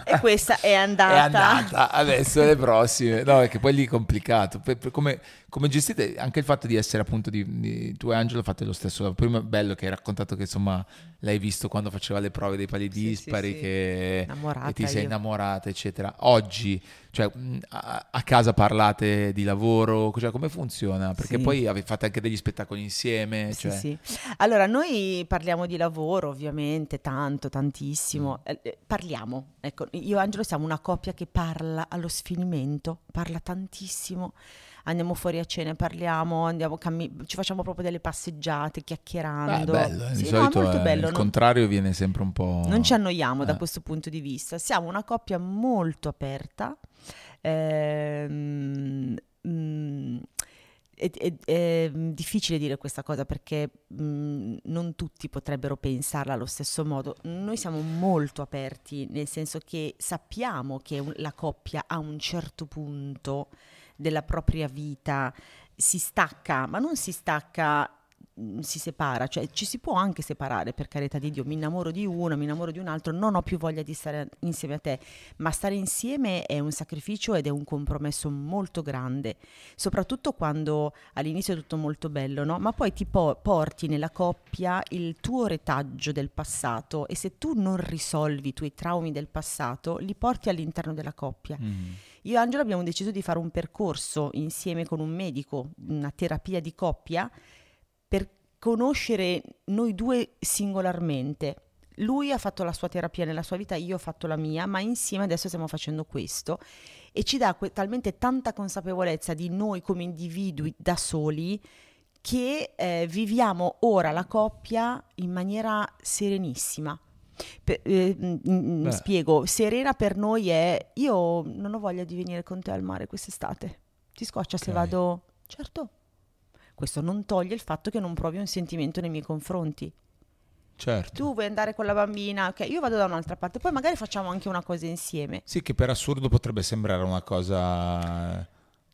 e questa è andata. è andata. Adesso le prossime. No, perché poi lì è complicato. Per- per come, come gestite anche il fatto di essere appunto di, di tu e Angelo fate lo stesso. Prima è bello che hai raccontato che insomma l'hai visto quando faceva le prove dei pali Sì, dispari, sì, sì. che e ti sei io. innamorata, eccetera. Oggi, cioè, mh, a, a casa parlate di lavoro, cioè, come funziona? Perché Sì. poi fate anche degli spettacoli insieme. Sì, cioè- sì. Allora, noi parliamo di lavoro, ovviamente, tanto, tantissimo. Eh, eh, parliamo, ecco, io e Angelo siamo una coppia che parla allo sfinimento, parla tantissimo. Andiamo fuori a cena, parliamo, andiamo cammi- ci facciamo proprio delle passeggiate, chiacchierando. è bello, eh, di Sì, no, solito molto è- bello. il non- contrario viene sempre un po'... non ci annoiamo da Eh. questo punto di vista. Siamo una coppia molto aperta. ehm, mm, è, è- è difficile dire questa cosa perché mm, non tutti potrebbero pensarla allo stesso modo. Noi siamo molto aperti, nel senso che sappiamo che la coppia a un certo punto della propria vita si stacca, ma non si stacca mm, si separa, cioè ci si può anche separare per carità di Dio, mi innamoro di uno, mi innamoro di un altro, non ho più voglia di stare insieme a te, ma stare insieme è un sacrificio ed è un compromesso molto grande, soprattutto quando all'inizio è tutto molto bello, no? ma poi ti po- porti nella coppia il tuo retaggio del passato e se tu non risolvi i tuoi traumi del passato, li porti all'interno della coppia. Mm. Io e Angelo abbiamo deciso di fare un percorso insieme con un medico, una terapia di coppia, per conoscere noi due singolarmente. Lui ha fatto la sua terapia nella sua vita, io ho fatto la mia, ma insieme adesso stiamo facendo questo e ci dà que- talmente tanta consapevolezza di noi come individui da soli che eh, viviamo ora la coppia in maniera serenissima. Per- eh, Beh. spiego, serena per noi è io non ho voglia di venire con te al mare quest'estate. Ti scoccia se Ok. vado? Certo. Questo non toglie il fatto che non provi un sentimento nei miei confronti. Certo. Tu vuoi andare con la bambina, ok, io vado da un'altra parte, poi magari facciamo anche una cosa insieme. Sì, che per assurdo potrebbe sembrare una cosa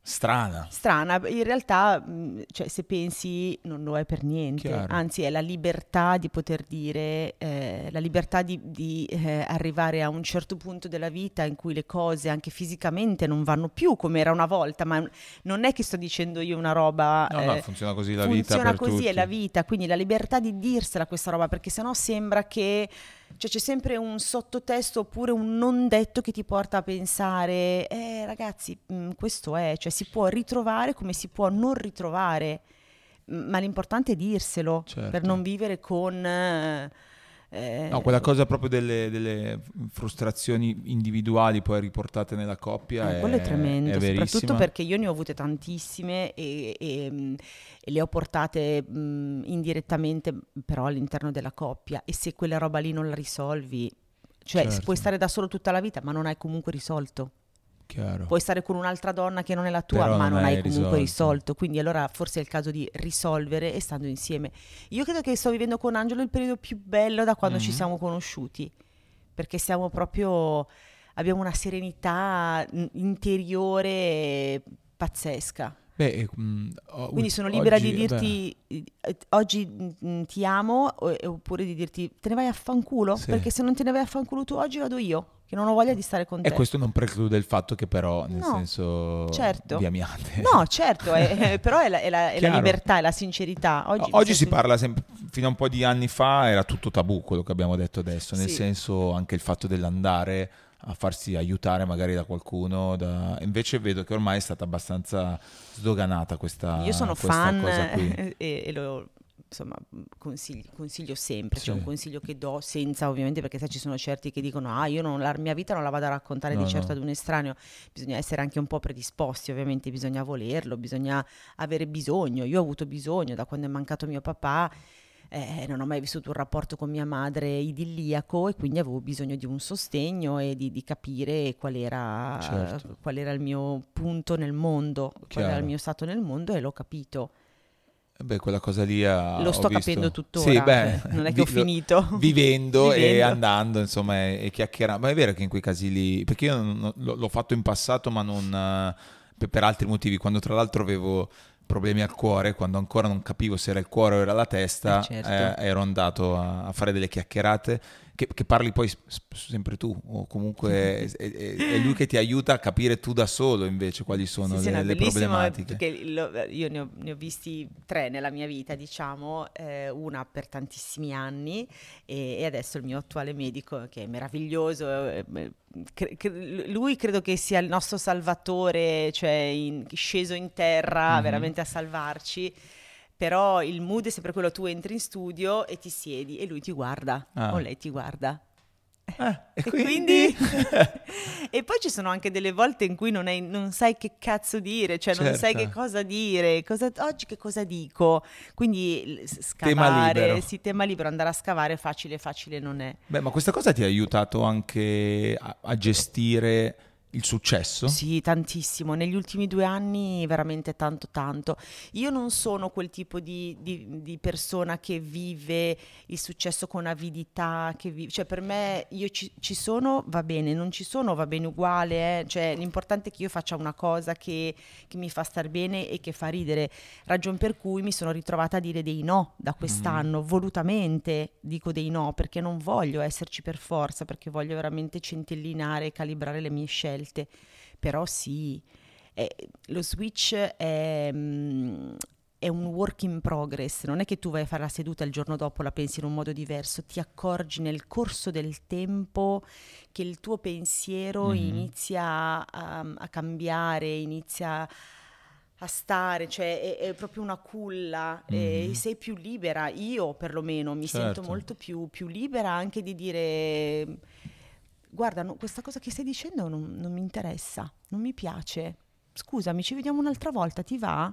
strana. Strana, in realtà, mh, cioè, se pensi, non lo è per niente, Chiaro. anzi è la libertà di poter dire, eh, la libertà di, di, eh, arrivare a un certo punto della vita in cui le cose anche fisicamente non vanno più come era una volta, ma non è che sto dicendo io una roba... No, no, eh, funziona così la vita funziona così, tutti. è la vita, quindi la libertà di dirsela questa roba, perché sennò sembra che cioè, c'è sempre un sottotesto oppure un non detto che ti porta a pensare, eh ragazzi, mh, questo è, cioè si può ritrovare come si può non ritrovare, m- ma l'importante è dirselo Certo. per non vivere con... eh, Eh, No, quella cosa proprio delle, delle frustrazioni individuali poi riportate nella coppia Eh, è, quello è tremendo, è soprattutto perché io ne ho avute tantissime e, e, mh, e le ho portate mh, indirettamente però all'interno della coppia. E se quella roba lì non la risolvi, cioè Certo. puoi stare da solo tutta la vita ma non hai comunque risolto, Chiaro. puoi stare con un'altra donna che non è la tua Però ma non non hai comunque risolto. risolto, quindi allora forse è il caso di risolvere e stando insieme. Io credo che sto vivendo con Angelo il periodo più bello da quando ci Mhm. siamo conosciuti, perché siamo proprio abbiamo una serenità mm, interiore pazzesca. Beh, mm, o- Quindi sono libera oggi, di vabbè, dirti eh, oggi mm, ti amo oppure di dirti te ne vai a fanculo, Sì. perché se non te ne vai a fanculo tu oggi vado io, che non ho voglia di stare con te. E questo non preclude il fatto che però, nel No, senso, certo. vi amiate. No, certo, è- però è la, è la- è la libertà, è la sincerità. Oggi, Oggi si parla sempre, fino a un po' di anni fa era tutto tabù quello che abbiamo detto adesso, nel Sì. senso anche il fatto dell'andare a farsi aiutare magari da qualcuno, da- invece vedo che ormai è stata abbastanza sdoganata questa, Io sono questa fan cosa qui. e, e lo insomma, consiglio, consiglio sempre, Sì. c'è un consiglio che do senza ovviamente perché sai ci sono certi che dicono ah io non, la mia vita non la vado a raccontare No, di certo no. ad un estraneo, bisogna essere anche un po' predisposti ovviamente, bisogna volerlo, bisogna avere bisogno, io ho avuto bisogno da quando è mancato mio papà. eh, non ho mai vissuto un rapporto con mia madre idilliaco e quindi avevo bisogno di un sostegno e di, di capire qual era, Certo. qual era il mio punto nel mondo, qual era Chiaro. il mio stato nel mondo e l'ho capito. Beh, quella cosa lì ha- Lo ho sto visto- capendo tuttora, Sì, beh, eh, non è che ho vi- finito. Vivendo, e Vivendo. andando, insomma, e, e chiacchierando. Ma è vero che in quei casi lì, perché io non- l'ho, l'ho fatto in passato, ma non eh, per, per altri motivi, quando tra l'altro avevo problemi al cuore, quando ancora non capivo se era il cuore o era la testa, Eh, certo. eh, ero andato a, a fare delle chiacchierate. Che, che parli poi sempre tu, o comunque è, è- è lui che ti aiuta a capire tu da solo invece quali sono Sì, le, le problematiche. Lo- io ne ho, ne ho visti tre nella mia vita, diciamo, eh, una per tantissimi anni e, e adesso il mio attuale medico che è meraviglioso. eh, eh, cre- cre- lui credo che sia il nostro salvatore, cioè in- sceso in terra Mhm. veramente a salvarci. Però il mood è sempre quello, tu entri in studio e ti siedi e lui ti guarda Ah. o lei ti guarda. Eh, E quindi... e poi ci sono anche delle volte in cui non, hai- non sai che cazzo dire, cioè non sai Certo. che cosa dire, cosa- oggi che cosa dico. Quindi l- s- Tema scavare, sì, tema libero, andare a scavare facile, facile non è. Beh, ma questa cosa ti ha aiutato anche a, a gestire il successo? Sì, tantissimo. Negli ultimi due anni veramente tanto, tanto. Io non sono quel tipo di, di- di persona che vive il successo con avidità, che vi- cioè per me io ci, ci sono, va bene, non ci sono, va bene uguale. eh. Cioè, l'importante è che io faccia una cosa che, che mi fa star bene e che fa ridere. Ragion per cui mi sono ritrovata a dire dei no da quest'anno, volutamente dico dei no, perché non voglio esserci per forza, perché voglio veramente centellinare e calibrare le mie scelte. Però sì, eh, lo switch è, mm, è un work in progress, non è che tu vai a fare la seduta e il giorno dopo la pensi in un modo diverso, ti accorgi nel corso del tempo che il tuo pensiero Mhm. inizia a, a cambiare, inizia a stare, cioè è, è proprio una culla, e Mhm. sei più libera, io perlomeno mi Certo. sento molto più, più libera anche di dire guarda, no, questa cosa che stai dicendo non, non mi interessa, non mi piace. Scusami, ci vediamo un'altra volta, ti va?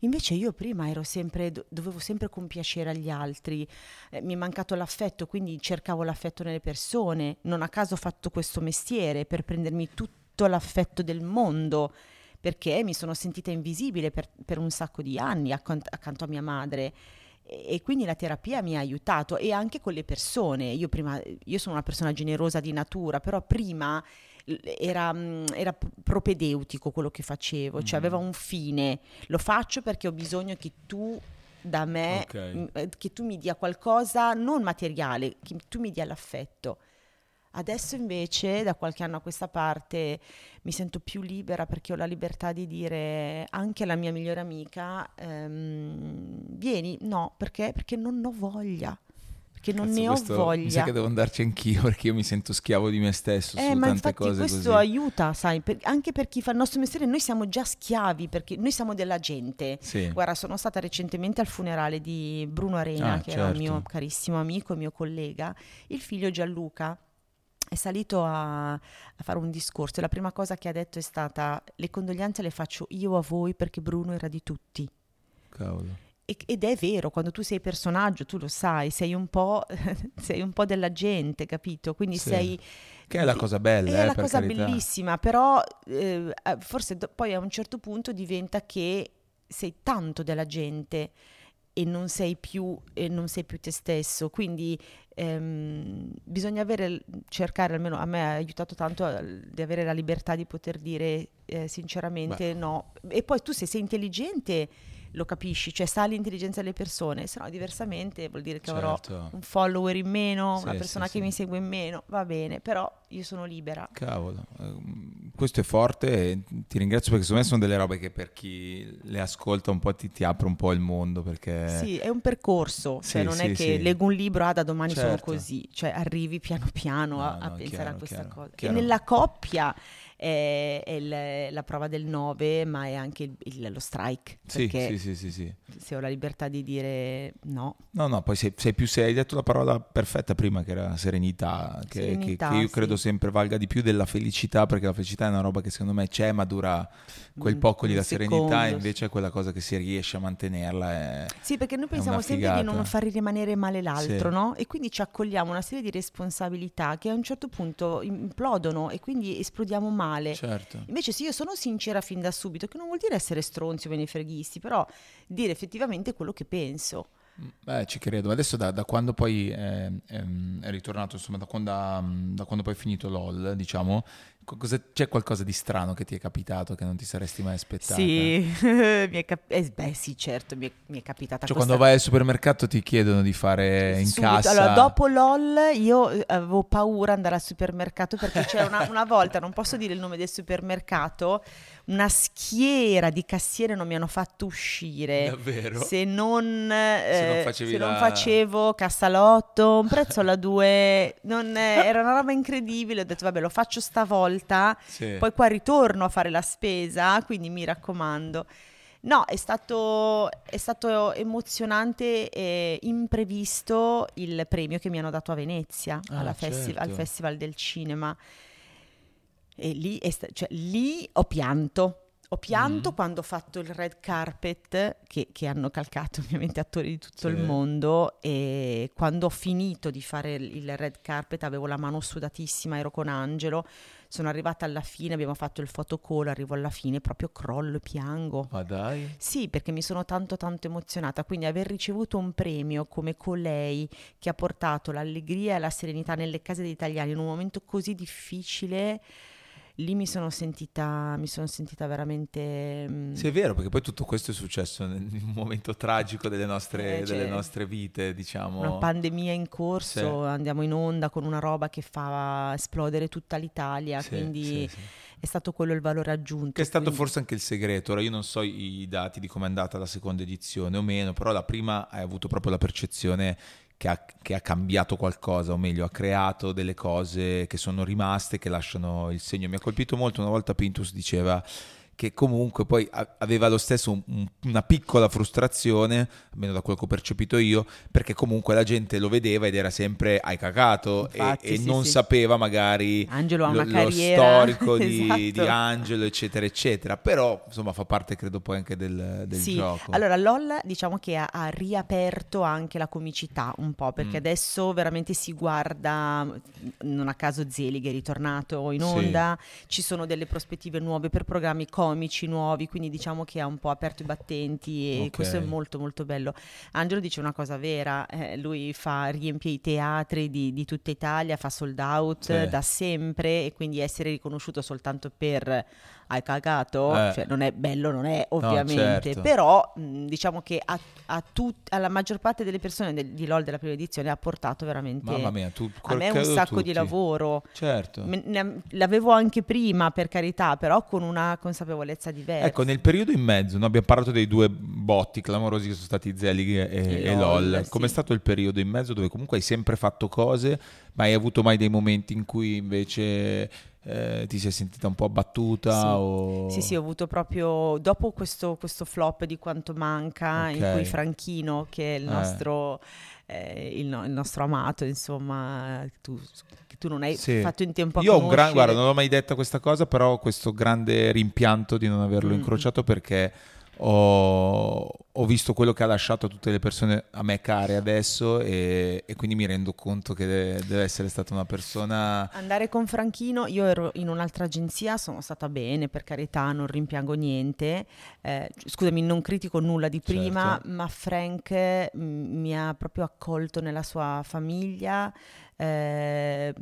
Invece io prima ero sempre, do- dovevo sempre compiacere agli altri, eh, mi è mancato l'affetto, quindi cercavo l'affetto nelle persone. Non a caso ho fatto questo mestiere per prendermi tutto l'affetto del mondo, perché mi sono sentita invisibile per, per un sacco di anni accant- accanto a mia madre. E quindi la terapia mi ha aiutato e anche con le persone. Io prima, io sono una persona generosa di natura, però prima era, mm, era propedeutico quello che facevo, cioè Mm. aveva un fine. Lo faccio perché ho bisogno che tu da me, Ok. mm, eh, che tu mi dia qualcosa non materiale, che tu mi dia l'affetto. Adesso invece, da qualche anno a questa parte, mi sento più libera perché ho la libertà di dire anche alla mia migliore amica, ehm, vieni, no, perché? Perché non ho voglia. Perché non Cazzo, ne ho voglia. Mi sa che devo andarci anch'io perché io mi sento schiavo di me stesso Eh, su ma tante infatti cose questo così. aiuta, sai, per- anche per chi fa il nostro mestiere, noi siamo già schiavi perché noi siamo della gente. Sì. Guarda, sono stata recentemente al funerale di Bruno Arena, Ah, che era un certo. mio carissimo amico, mio collega. Il figlio Gianluca è salito a, a fare un discorso e la prima cosa che ha detto è stata le condoglianze le faccio io a voi perché Bruno era di tutti. Cavolo. E- Ed è vero, quando tu sei personaggio, tu lo sai, sei un po', sei un po' della gente, capito? Quindi Sì. sei... Che è la cosa bella, È eh, la cosa carità. bellissima, però eh, eh, forse do- poi a un certo punto diventa che sei tanto della gente e non sei più, e non sei più te stesso. Quindi ehm, bisogna avere, cercare, almeno a me ha aiutato tanto eh, di avere la libertà di poter dire eh, sinceramente no. E poi tu se sei intelligente lo capisci, cioè sa l'intelligenza delle persone, se no diversamente vuol dire che avrò Certo. un follower in meno, Sì, una persona sì, che sì. mi segue in meno, va bene, però io sono libera. Cavolo, ehm, questo è forte ti ringrazio perché secondo me sono delle robe che per chi le ascolta un po' ti, ti apre un po' il mondo perché... Sì, è un percorso, cioè non è che leggo un libro, ah da domani sono Certo. così, cioè arrivi piano piano a, No, a no, pensare chiaro, a questa chiaro, cosa. chiaro. E nella coppia è, è il- la prova del 9, ma è anche il- il- lo strike, Sì, sì, sì, sì, sì. se ho la libertà di dire no, No, no, poi sei, sei più sei, hai detto la parola perfetta prima che era serenità, che, che- Serenità, che io sì. credo sempre valga di più della felicità, perché la felicità è una roba che secondo me c'è, ma dura quel Mm, poco lì, un la serenità secondo, e invece è quella cosa che si riesce a mantenerla. È... Sì, perché noi pensiamo sempre di non far rimanere male l'altro, Sì. no? E quindi ci accogliamo una serie di responsabilità che a un certo punto implodono e quindi esplodiamo male. Certo. Invece se io sono sincera fin da subito, che non vuol dire essere stronzi o menefreghisti, però dire effettivamente quello che penso. Beh, ci credo. Adesso da, da quando poi eh, è ritornato, insomma, da quando, ha- da quando poi è finito LOL, diciamo, c'è qualcosa di strano che ti è capitato che non ti saresti mai aspettato? Sì, mi è cap- eh, beh sì certo, mi è, mi è capitata Cioè, questa... quando vai al supermercato ti chiedono di fare in Subito. cassa... Allora, dopo LOL io eh, avevo paura di andare al supermercato perché c'era una, una volta, non posso dire il nome del supermercato, una schiera di cassiere non mi hanno fatto uscire. Davvero? Se non, eh, non facevi se non la- facevo cassalotto, un prezzo alla due, non, eh, era una roba incredibile. Ho detto, vabbè, lo faccio stavolta, Sì. poi qua ritorno a fare la spesa, quindi mi raccomando. No, è stato, è stato emozionante e imprevisto il premio che mi hanno dato a Venezia, Ah, festi- certo. al Festival del Cinema. E lì, sta- cioè, lì ho pianto. Ho pianto Mm. quando ho fatto il red carpet, che, che hanno calcato ovviamente attori di tutto Sì. il mondo, e quando ho finito di fare il red carpet avevo la mano sudatissima, ero con Angelo, sono arrivata alla fine, abbiamo fatto il fotocall, arrivo alla fine, proprio crollo e piango. Ma dai. Sì, perché mi sono tanto tanto emozionata, quindi aver ricevuto un premio come colei che ha portato l'allegria e la serenità nelle case degli italiani in un momento così difficile, lì mi sono sentita, mi sono sentita veramente... mm, Sì, è vero, perché poi tutto questo è successo nel- momento tragico delle nostre, Eh, cioè, delle nostre vite, diciamo. Una pandemia in corso, Sì. andiamo in onda con una roba che fa esplodere tutta l'Italia, Sì, quindi sì. è stato quello il valore aggiunto. Che è stato quindi- forse anche il segreto. Ora io non so i dati di come è andata la seconda edizione o meno, però la prima hai avuto proprio la percezione che ha, che ha cambiato qualcosa, o meglio, ha creato delle cose che sono rimaste, che lasciano il segno. Mi ha colpito molto una volta Pintus diceva che comunque poi aveva lo stesso un- un- una piccola frustrazione, almeno da quello che ho percepito io, perché comunque la gente lo vedeva ed era sempre hai cagato e- Infatti, e, sì, non sì. sapeva magari Angelo lo, lo storico di, esatto. di Angelo, eccetera, eccetera. Però, insomma, fa parte, credo, poi anche del, del sì, gioco. allora LOL diciamo che ha, ha riaperto anche la comicità un po', perché Mm. adesso veramente si guarda, non a caso Zelig è ritornato in onda, ci sono delle prospettive nuove per programmi comici nuovi, quindi diciamo che ha un po' aperto i battenti e Ok. questo è molto molto bello. Angelo dice una cosa vera, eh, lui fa, riempie i teatri di, di tutta Italia, fa sold out Sì. da sempre e quindi essere riconosciuto soltanto per hai cagato, Eh. cioè non è bello, non è ovviamente, certo. però mh, diciamo che a, a tut- alla maggior parte delle persone del- di LOL della prima edizione ha portato veramente mia, tu, a me un sacco tutti. di lavoro. Certo. Me- ne- l'avevo anche prima per carità, però con una consapevolezza diversa. Ecco, nel periodo in mezzo, no, abbiamo parlato dei due botti clamorosi che sono stati Zelig e, E e LOL, LOL. sì. Com'è stato il periodo in mezzo dove comunque hai sempre fatto cose, ma hai avuto mai dei momenti in cui invece eh, ti sei sentita un po' abbattuta? Sì. O... Sì, sì, ho avuto proprio dopo questo, questo flop di quanto manca, in Ok. cui Franchino, che è il Eh. nostro, eh, il, no- il nostro amato, insomma, tu, tu non hai Sì. fatto in tempo a Io ho un gran, guarda, non l'ho mai detta questa cosa, però ho questo grande rimpianto di non averlo Mm. incrociato perché ho, ho visto quello che ha lasciato a tutte le persone a me care adesso e, e quindi mi rendo conto che deve, deve essere stata una persona... Andare con Franchino, io ero in un'altra agenzia, sono stata bene, per carità, non rimpiango niente. Eh, scusami, non critico nulla di prima, Certo. ma Frank mm, mi ha proprio accolto nella sua famiglia. eh,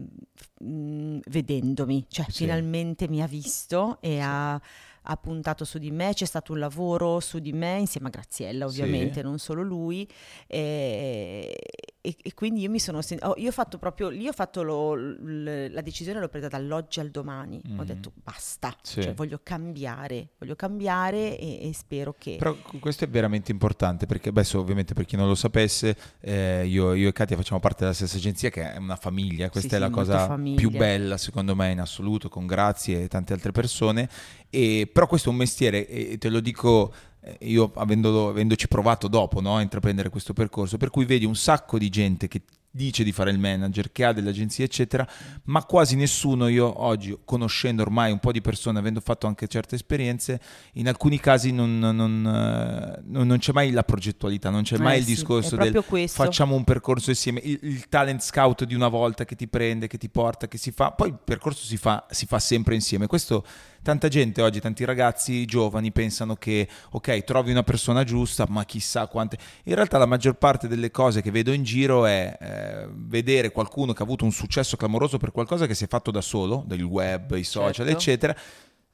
mm, vedendomi, cioè Sì. finalmente mi ha visto e ha, ha puntato su di me, c'è stato un lavoro su di me insieme a Graziella Sì. ovviamente, non solo lui e, e- e quindi io mi sono sen- oh, io ho fatto proprio lì ho fatto lo- l- la decisione l'ho presa dall'oggi al domani ho Mhm. detto basta Sì. cioè voglio cambiare voglio cambiare e, e spero che Però questo è veramente importante perché adesso ovviamente per chi non lo sapesse eh, io, io e Katia facciamo parte della stessa agenzia che è una famiglia, questa Sì, è la sì, molto cosa famiglia. più bella secondo me in assoluto con Grazie e tante altre persone e, però questo è un mestiere e te lo dico io avendolo- avendoci provato dopo no, a intraprendere questo percorso per cui vedi un sacco di gente che dice di fare il manager, che ha delle agenzie eccetera ma quasi nessuno io oggi conoscendo ormai un po' di persone avendo fatto anche certe esperienze in alcuni casi non, non- eh, non- non c'è mai la progettualità, non c'è mai Eh il sì, discorso è del questo. facciamo un percorso insieme, il, il talent scout di una volta che ti prende, che ti porta, che si fa, poi il percorso si fa, si fa sempre insieme. Questo tanta gente oggi, tanti ragazzi giovani pensano che ok, trovi una persona giusta, ma chissà quante... In realtà la maggior parte delle cose che vedo in giro è eh, vedere qualcuno che ha avuto un successo clamoroso per qualcosa che si è fatto da solo, del web, i social, Certo. eccetera,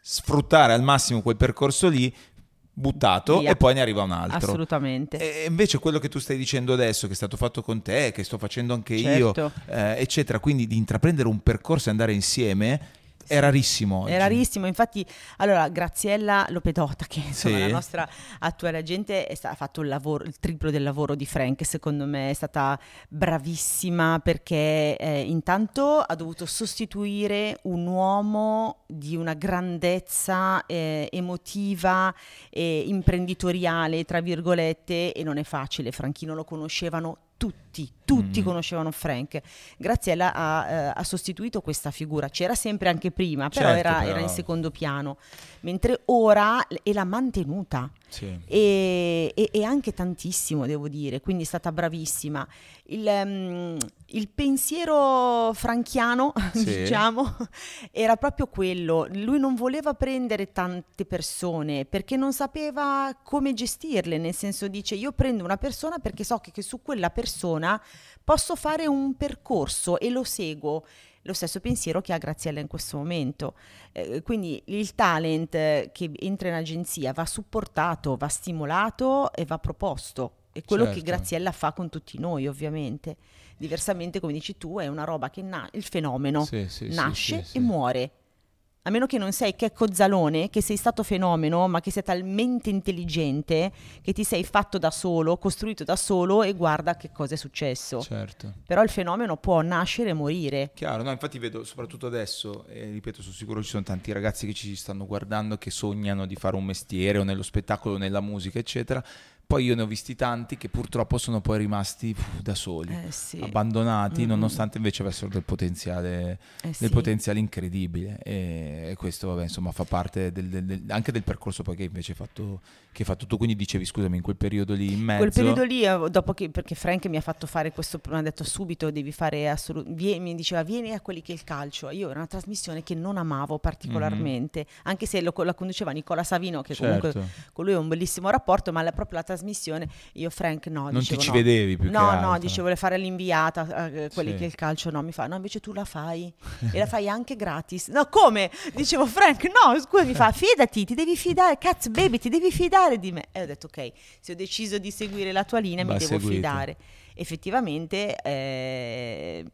sfruttare al massimo quel percorso lì buttato Via. e poi ne arriva un altro. assolutamente E invece quello che tu stai dicendo adesso, che è stato fatto con te, che sto facendo anche Certo. io, eh, eccetera, quindi di intraprendere un percorso e andare insieme, è rarissimo oggi. È rarissimo, infatti, allora Graziella Lopedota, che insomma Sì. la nostra attuale agente, sta- ha fatto il, lavoro, il triplo del lavoro di Frank, secondo me è stata bravissima perché eh, intanto ha dovuto sostituire un uomo di una grandezza eh, emotiva e imprenditoriale, tra virgolette, e non è facile, Franchino lo conoscevano tutti, tutti Mm. conoscevano Frank. Graziella ha, eh, ha sostituito questa figura, c'era sempre anche prima, però, Certo, era, però- era in secondo piano, mentre ora l- e l'ha mantenuta Sì. e, e- e anche tantissimo, devo dire, quindi è stata bravissima. Il, ehm, il pensiero franchiano, Sì. diciamo, era proprio quello. Lui non voleva prendere tante persone perché non sapeva come gestirle, nel senso dice io prendo una persona perché so che, che su quella persona posso fare un percorso e lo seguo. Lo stesso pensiero che ha Graziella in questo momento. Eh, quindi il talent che entra in agenzia va supportato, va stimolato e va proposto. È quello che Certo. Graziella fa con tutti noi, ovviamente. Diversamente, come dici tu, è una roba che na- il fenomeno Sì, sì, nasce sì. e muore. A meno che non sei Checco Zalone, che sei stato fenomeno, ma che sei talmente intelligente che ti sei fatto da solo, costruito da solo e guarda che cosa è successo. Certo. Però il fenomeno può nascere e morire. Chiaro, no, infatti vedo soprattutto adesso, e ripeto, sono sicuro ci sono tanti ragazzi che ci stanno guardando che sognano di fare un mestiere o nello spettacolo, nella musica, eccetera. Poi io ne ho visti tanti che purtroppo sono poi rimasti uff, da soli, Eh sì. abbandonati, Mm-mm. nonostante invece avessero del potenziale, Eh sì. del potenziale incredibile. E, e questo, vabbè, insomma, fa parte del- del- anche del percorso poi che invece hai fatto, fatto tu. Quindi dicevi, scusami, in quel periodo lì in mezzo... Quel periodo lì, eh, dopo che, perché Frank mi ha fatto fare questo, mi ha detto subito devi fare assolutamente, mi diceva vieni a quelli che è il calcio. Io era una trasmissione che non amavo particolarmente, anche se lo- la conduceva Nicola Savino, che comunque Certo. con lui ho un bellissimo rapporto, ma la, proprio la trasmissione, io Frank no, Non dicevo ti ci no. vedevi più No, no, dice vuole fare l'inviata, eh, quelli Sì. che il calcio no, mi fa, no, invece tu la fai e la fai anche gratis. No, come? Dicevo Frank, no, scusa, mi fa, fidati, ti devi fidare, cazzo baby, ti devi fidare di me. E ho detto, ok, se ho deciso di seguire la tua linea Va mi devo seguito. fidare. Effettivamente, eh,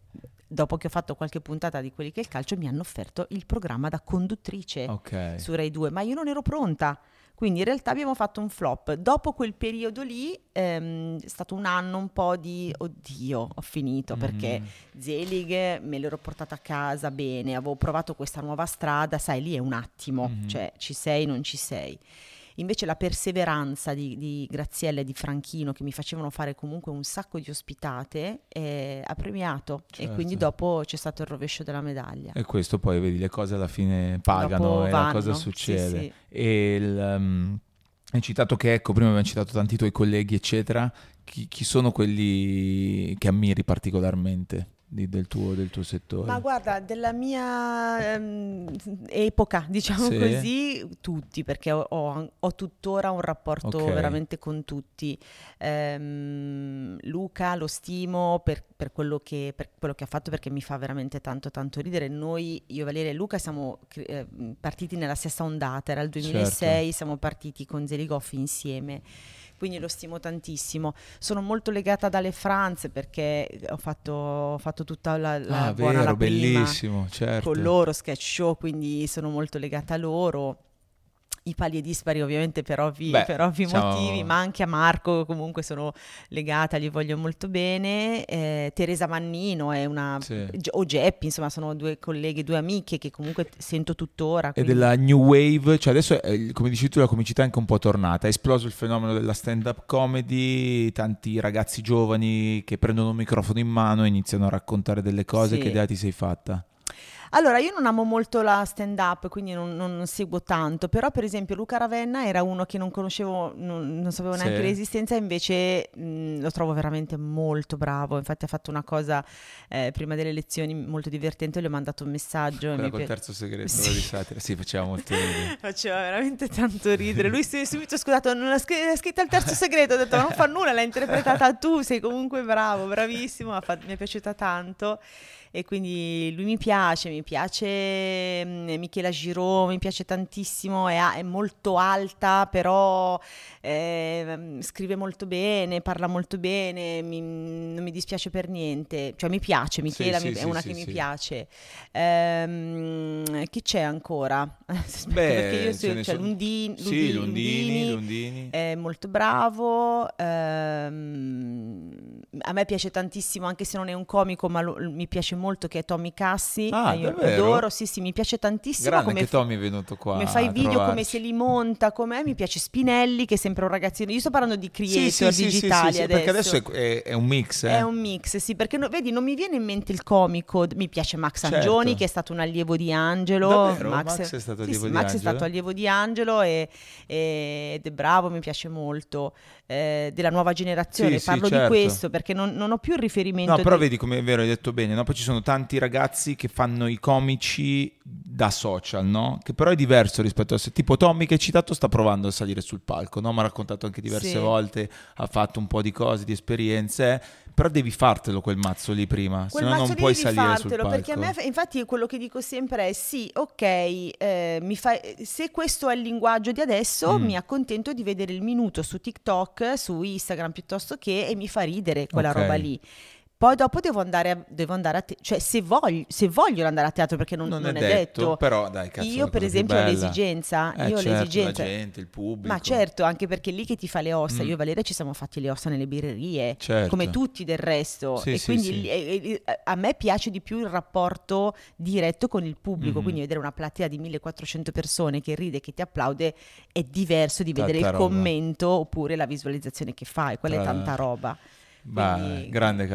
dopo che ho fatto qualche puntata di quelli che è il calcio, mi hanno offerto il programma da conduttrice Ok. su Rai 2, ma io non ero pronta. Quindi in realtà abbiamo fatto un flop. Dopo quel periodo lì ehm, è stato un anno un po' di oddio, ho finito perché Mm. Zelig me l'ero portata a casa bene, avevo provato questa nuova strada, sai, lì è un attimo, Mhm. cioè ci sei, non ci sei. Invece la perseveranza di, di Graziella e di Franchino, che mi facevano fare comunque un sacco di ospitate, eh, ha premiato. Certo. E quindi dopo c'è stato il rovescio della medaglia. E questo poi vedi le cose alla fine pagano Dopo e la vanno, cosa sì, succede. sì. E il, um, hai citato che ecco, prima abbiamo citato tanti tuoi colleghi, eccetera. Chi, chi sono quelli che ammiri particolarmente del, tuo, del tuo settore? Ma guarda, della mia ehm, epoca, diciamo Sì. così, tutti, perché ho, ho- ho tuttora un rapporto Ok. veramente con tutti. Ehm, Luca lo stimo per, per quello che, per quello che ha fatto perché mi fa veramente tanto tanto ridere. Noi, io, Valeria e Luca, siamo eh, partiti nella stessa ondata, era il 2006, Certo. siamo partiti con Zeligoffi insieme. Quindi lo stimo tantissimo. Sono molto legata ad Ale Franz perché ho fatto, ho fatto tutta la, la ah, buona vero, la prima bellissimo, certo. con loro, sketch show, quindi sono molto legata a loro. I pali e dispari ovviamente per ovvi, Beh, per ovvi diciamo- motivi, ma anche a Marco comunque sono legata, gli voglio molto bene. Eh, Teresa Mannino è una... Sì. O Geppi, insomma sono due colleghe, due amiche che comunque sento tuttora. E quindi- della new wave, cioè adesso eh, come dici tu la comicità è anche un po' tornata, è esploso il fenomeno della stand up comedy, tanti ragazzi giovani che prendono un microfono in mano e iniziano a raccontare delle cose, Sì. che idea ti sei fatta? Allora, io non amo molto la stand up, quindi non, non- non seguo tanto, però per esempio Luca Ravenna era uno che non conoscevo, non, non sapevo neanche Sì. l'esistenza, invece mh, lo trovo veramente molto bravo, infatti ha fatto una cosa eh, prima delle lezioni molto divertente, gli ho mandato un messaggio. e Quella mi col pi- terzo segreto Sì. di satira, sì faceva molto ridere. Faceva veramente tanto ridere. Lui si è subito scusato, non ha scr- ha scritto il terzo segreto, ho detto "Ma non fa nulla, l'hai interpretata tu, sei comunque bravo, bravissimo, ha fatto- mi è piaciuta tanto. E quindi lui mi piace, mi piace mm, Michela Giraud, mi piace tantissimo, è, è molto alta, però eh, scrive molto bene, parla molto bene, mi- non mi dispiace per niente. Cioè mi piace, Michela sì, mi- è sì, una sì, che mi piace. Ehm, chi c'è ancora? Aspetta, perché io cioè, sono- Lundini, Sì, Lundini, Lundini, Lundini. è molto bravo. ehm, a me piace tantissimo, anche se non è un comico, ma lo- mi piace molto che è Tommy Cassi. Ah, e io davvero? adoro, sì, sì, mi piace tantissimo. Grande come che fa- Tommy è venuto qua come fa i video, come se li monta, com'è. Mi piace Spinelli, che è sempre un ragazzino. Io sto parlando di creator sì, sì, digitali sì, sì, adesso. perché adesso è, è- è un mix, eh. È un mix, sì, perché no- vedi, non mi viene in mente il comico, mi piace Max Certo. Angioni che è stato un allievo di Angelo. Davvero? Max è stato allievo di Max è Angelo? stato allievo di Angelo e- e- ed è bravo, mi piace molto. eh, della nuova generazione, parlo certo. di questo perché non, non ho più il riferimento. No, però di- vedi come è vero, hai detto bene, no? Poi ci sono tanti ragazzi che fanno i comici da social, no? Che però è diverso rispetto a se tipo Tommy che hai citato sta provando a salire sul palco, no? Mi ha raccontato anche diverse Sì. volte, ha fatto un po' di cose, di esperienze, però devi fartelo quel mazzo lì prima, se Quel no mazzo non puoi salire sul palco. perché a me, infatti, quello che dico sempre è: sì, ok, eh, mi fa- se questo è il linguaggio di adesso, Mm. mi accontento di vedere il minuto su TikTok, su Instagram piuttosto che, e mi fa ridere quella Ok. roba lì. Poi dopo devo andare a, devo andare a te- cioè se voglio, se voglio andare a teatro perché non, non, non è detto, però dai, cazzo, io per esempio ho l'esigenza, Eh, io ho certo, l'esigenza la gente, il pubblico. ma certo, anche perché è lì che ti fa le ossa. Mm. Io e Valeria ci siamo fatti le ossa nelle birrerie, Certo. come tutti del resto. Sì, e sì, quindi sì. e- e- a me piace di più il rapporto diretto con il pubblico. Mhm. Quindi vedere una platea di 1400 persone che ride, che ti applaude, è diverso di vedere Tanta il roba. commento oppure la visualizzazione che fai. Quella è Tra tanta l'altro. roba. Quindi, grande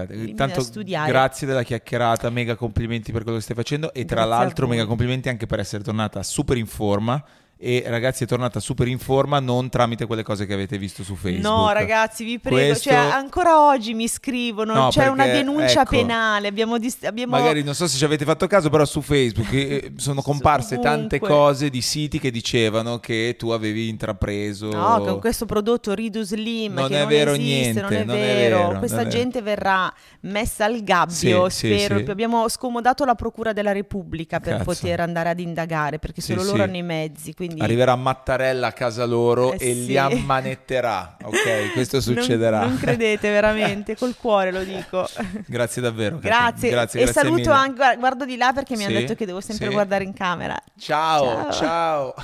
studiare. grazie della chiacchierata, mega complimenti per quello che stai facendo e tra Grazie a l'altro mega complimenti anche per essere tornata super in forma e ragazzi è tornata super in forma non tramite quelle cose che avete visto su Facebook. No, ragazzi, vi prego. Questo- Cioè, ancora oggi mi scrivono. No, c'è una perché, denuncia ecco, penale. Abbiamo, dis- abbiamo- Magari non so se ci avete fatto caso, però su Facebook eh, sono comparse tante cose di siti che dicevano che tu avevi intrapreso. No, con questo prodotto Ridus Slim Non che è non vero esiste, niente, non è non è vero. vero, Questa non gente verrà messa al gabbio, Sì, sì, spero. sì. Abbiamo scomodato la Procura della Repubblica per Cazzo. poter andare ad indagare, perché Sì, solo sì. loro hanno i mezzi. Sì, quindi Arriverà Mattarella a casa loro Eh e sì. li ammanetterà. Ok, questo Non- succederà. Non, credete veramente, col cuore lo dico. Grazie davvero. Grazie. grazie, e grazie saluto mille. anche, guardo di là perché mi Sì, hanno detto che devo sempre sì. guardare in camera. Ciao, Ciao. ciao.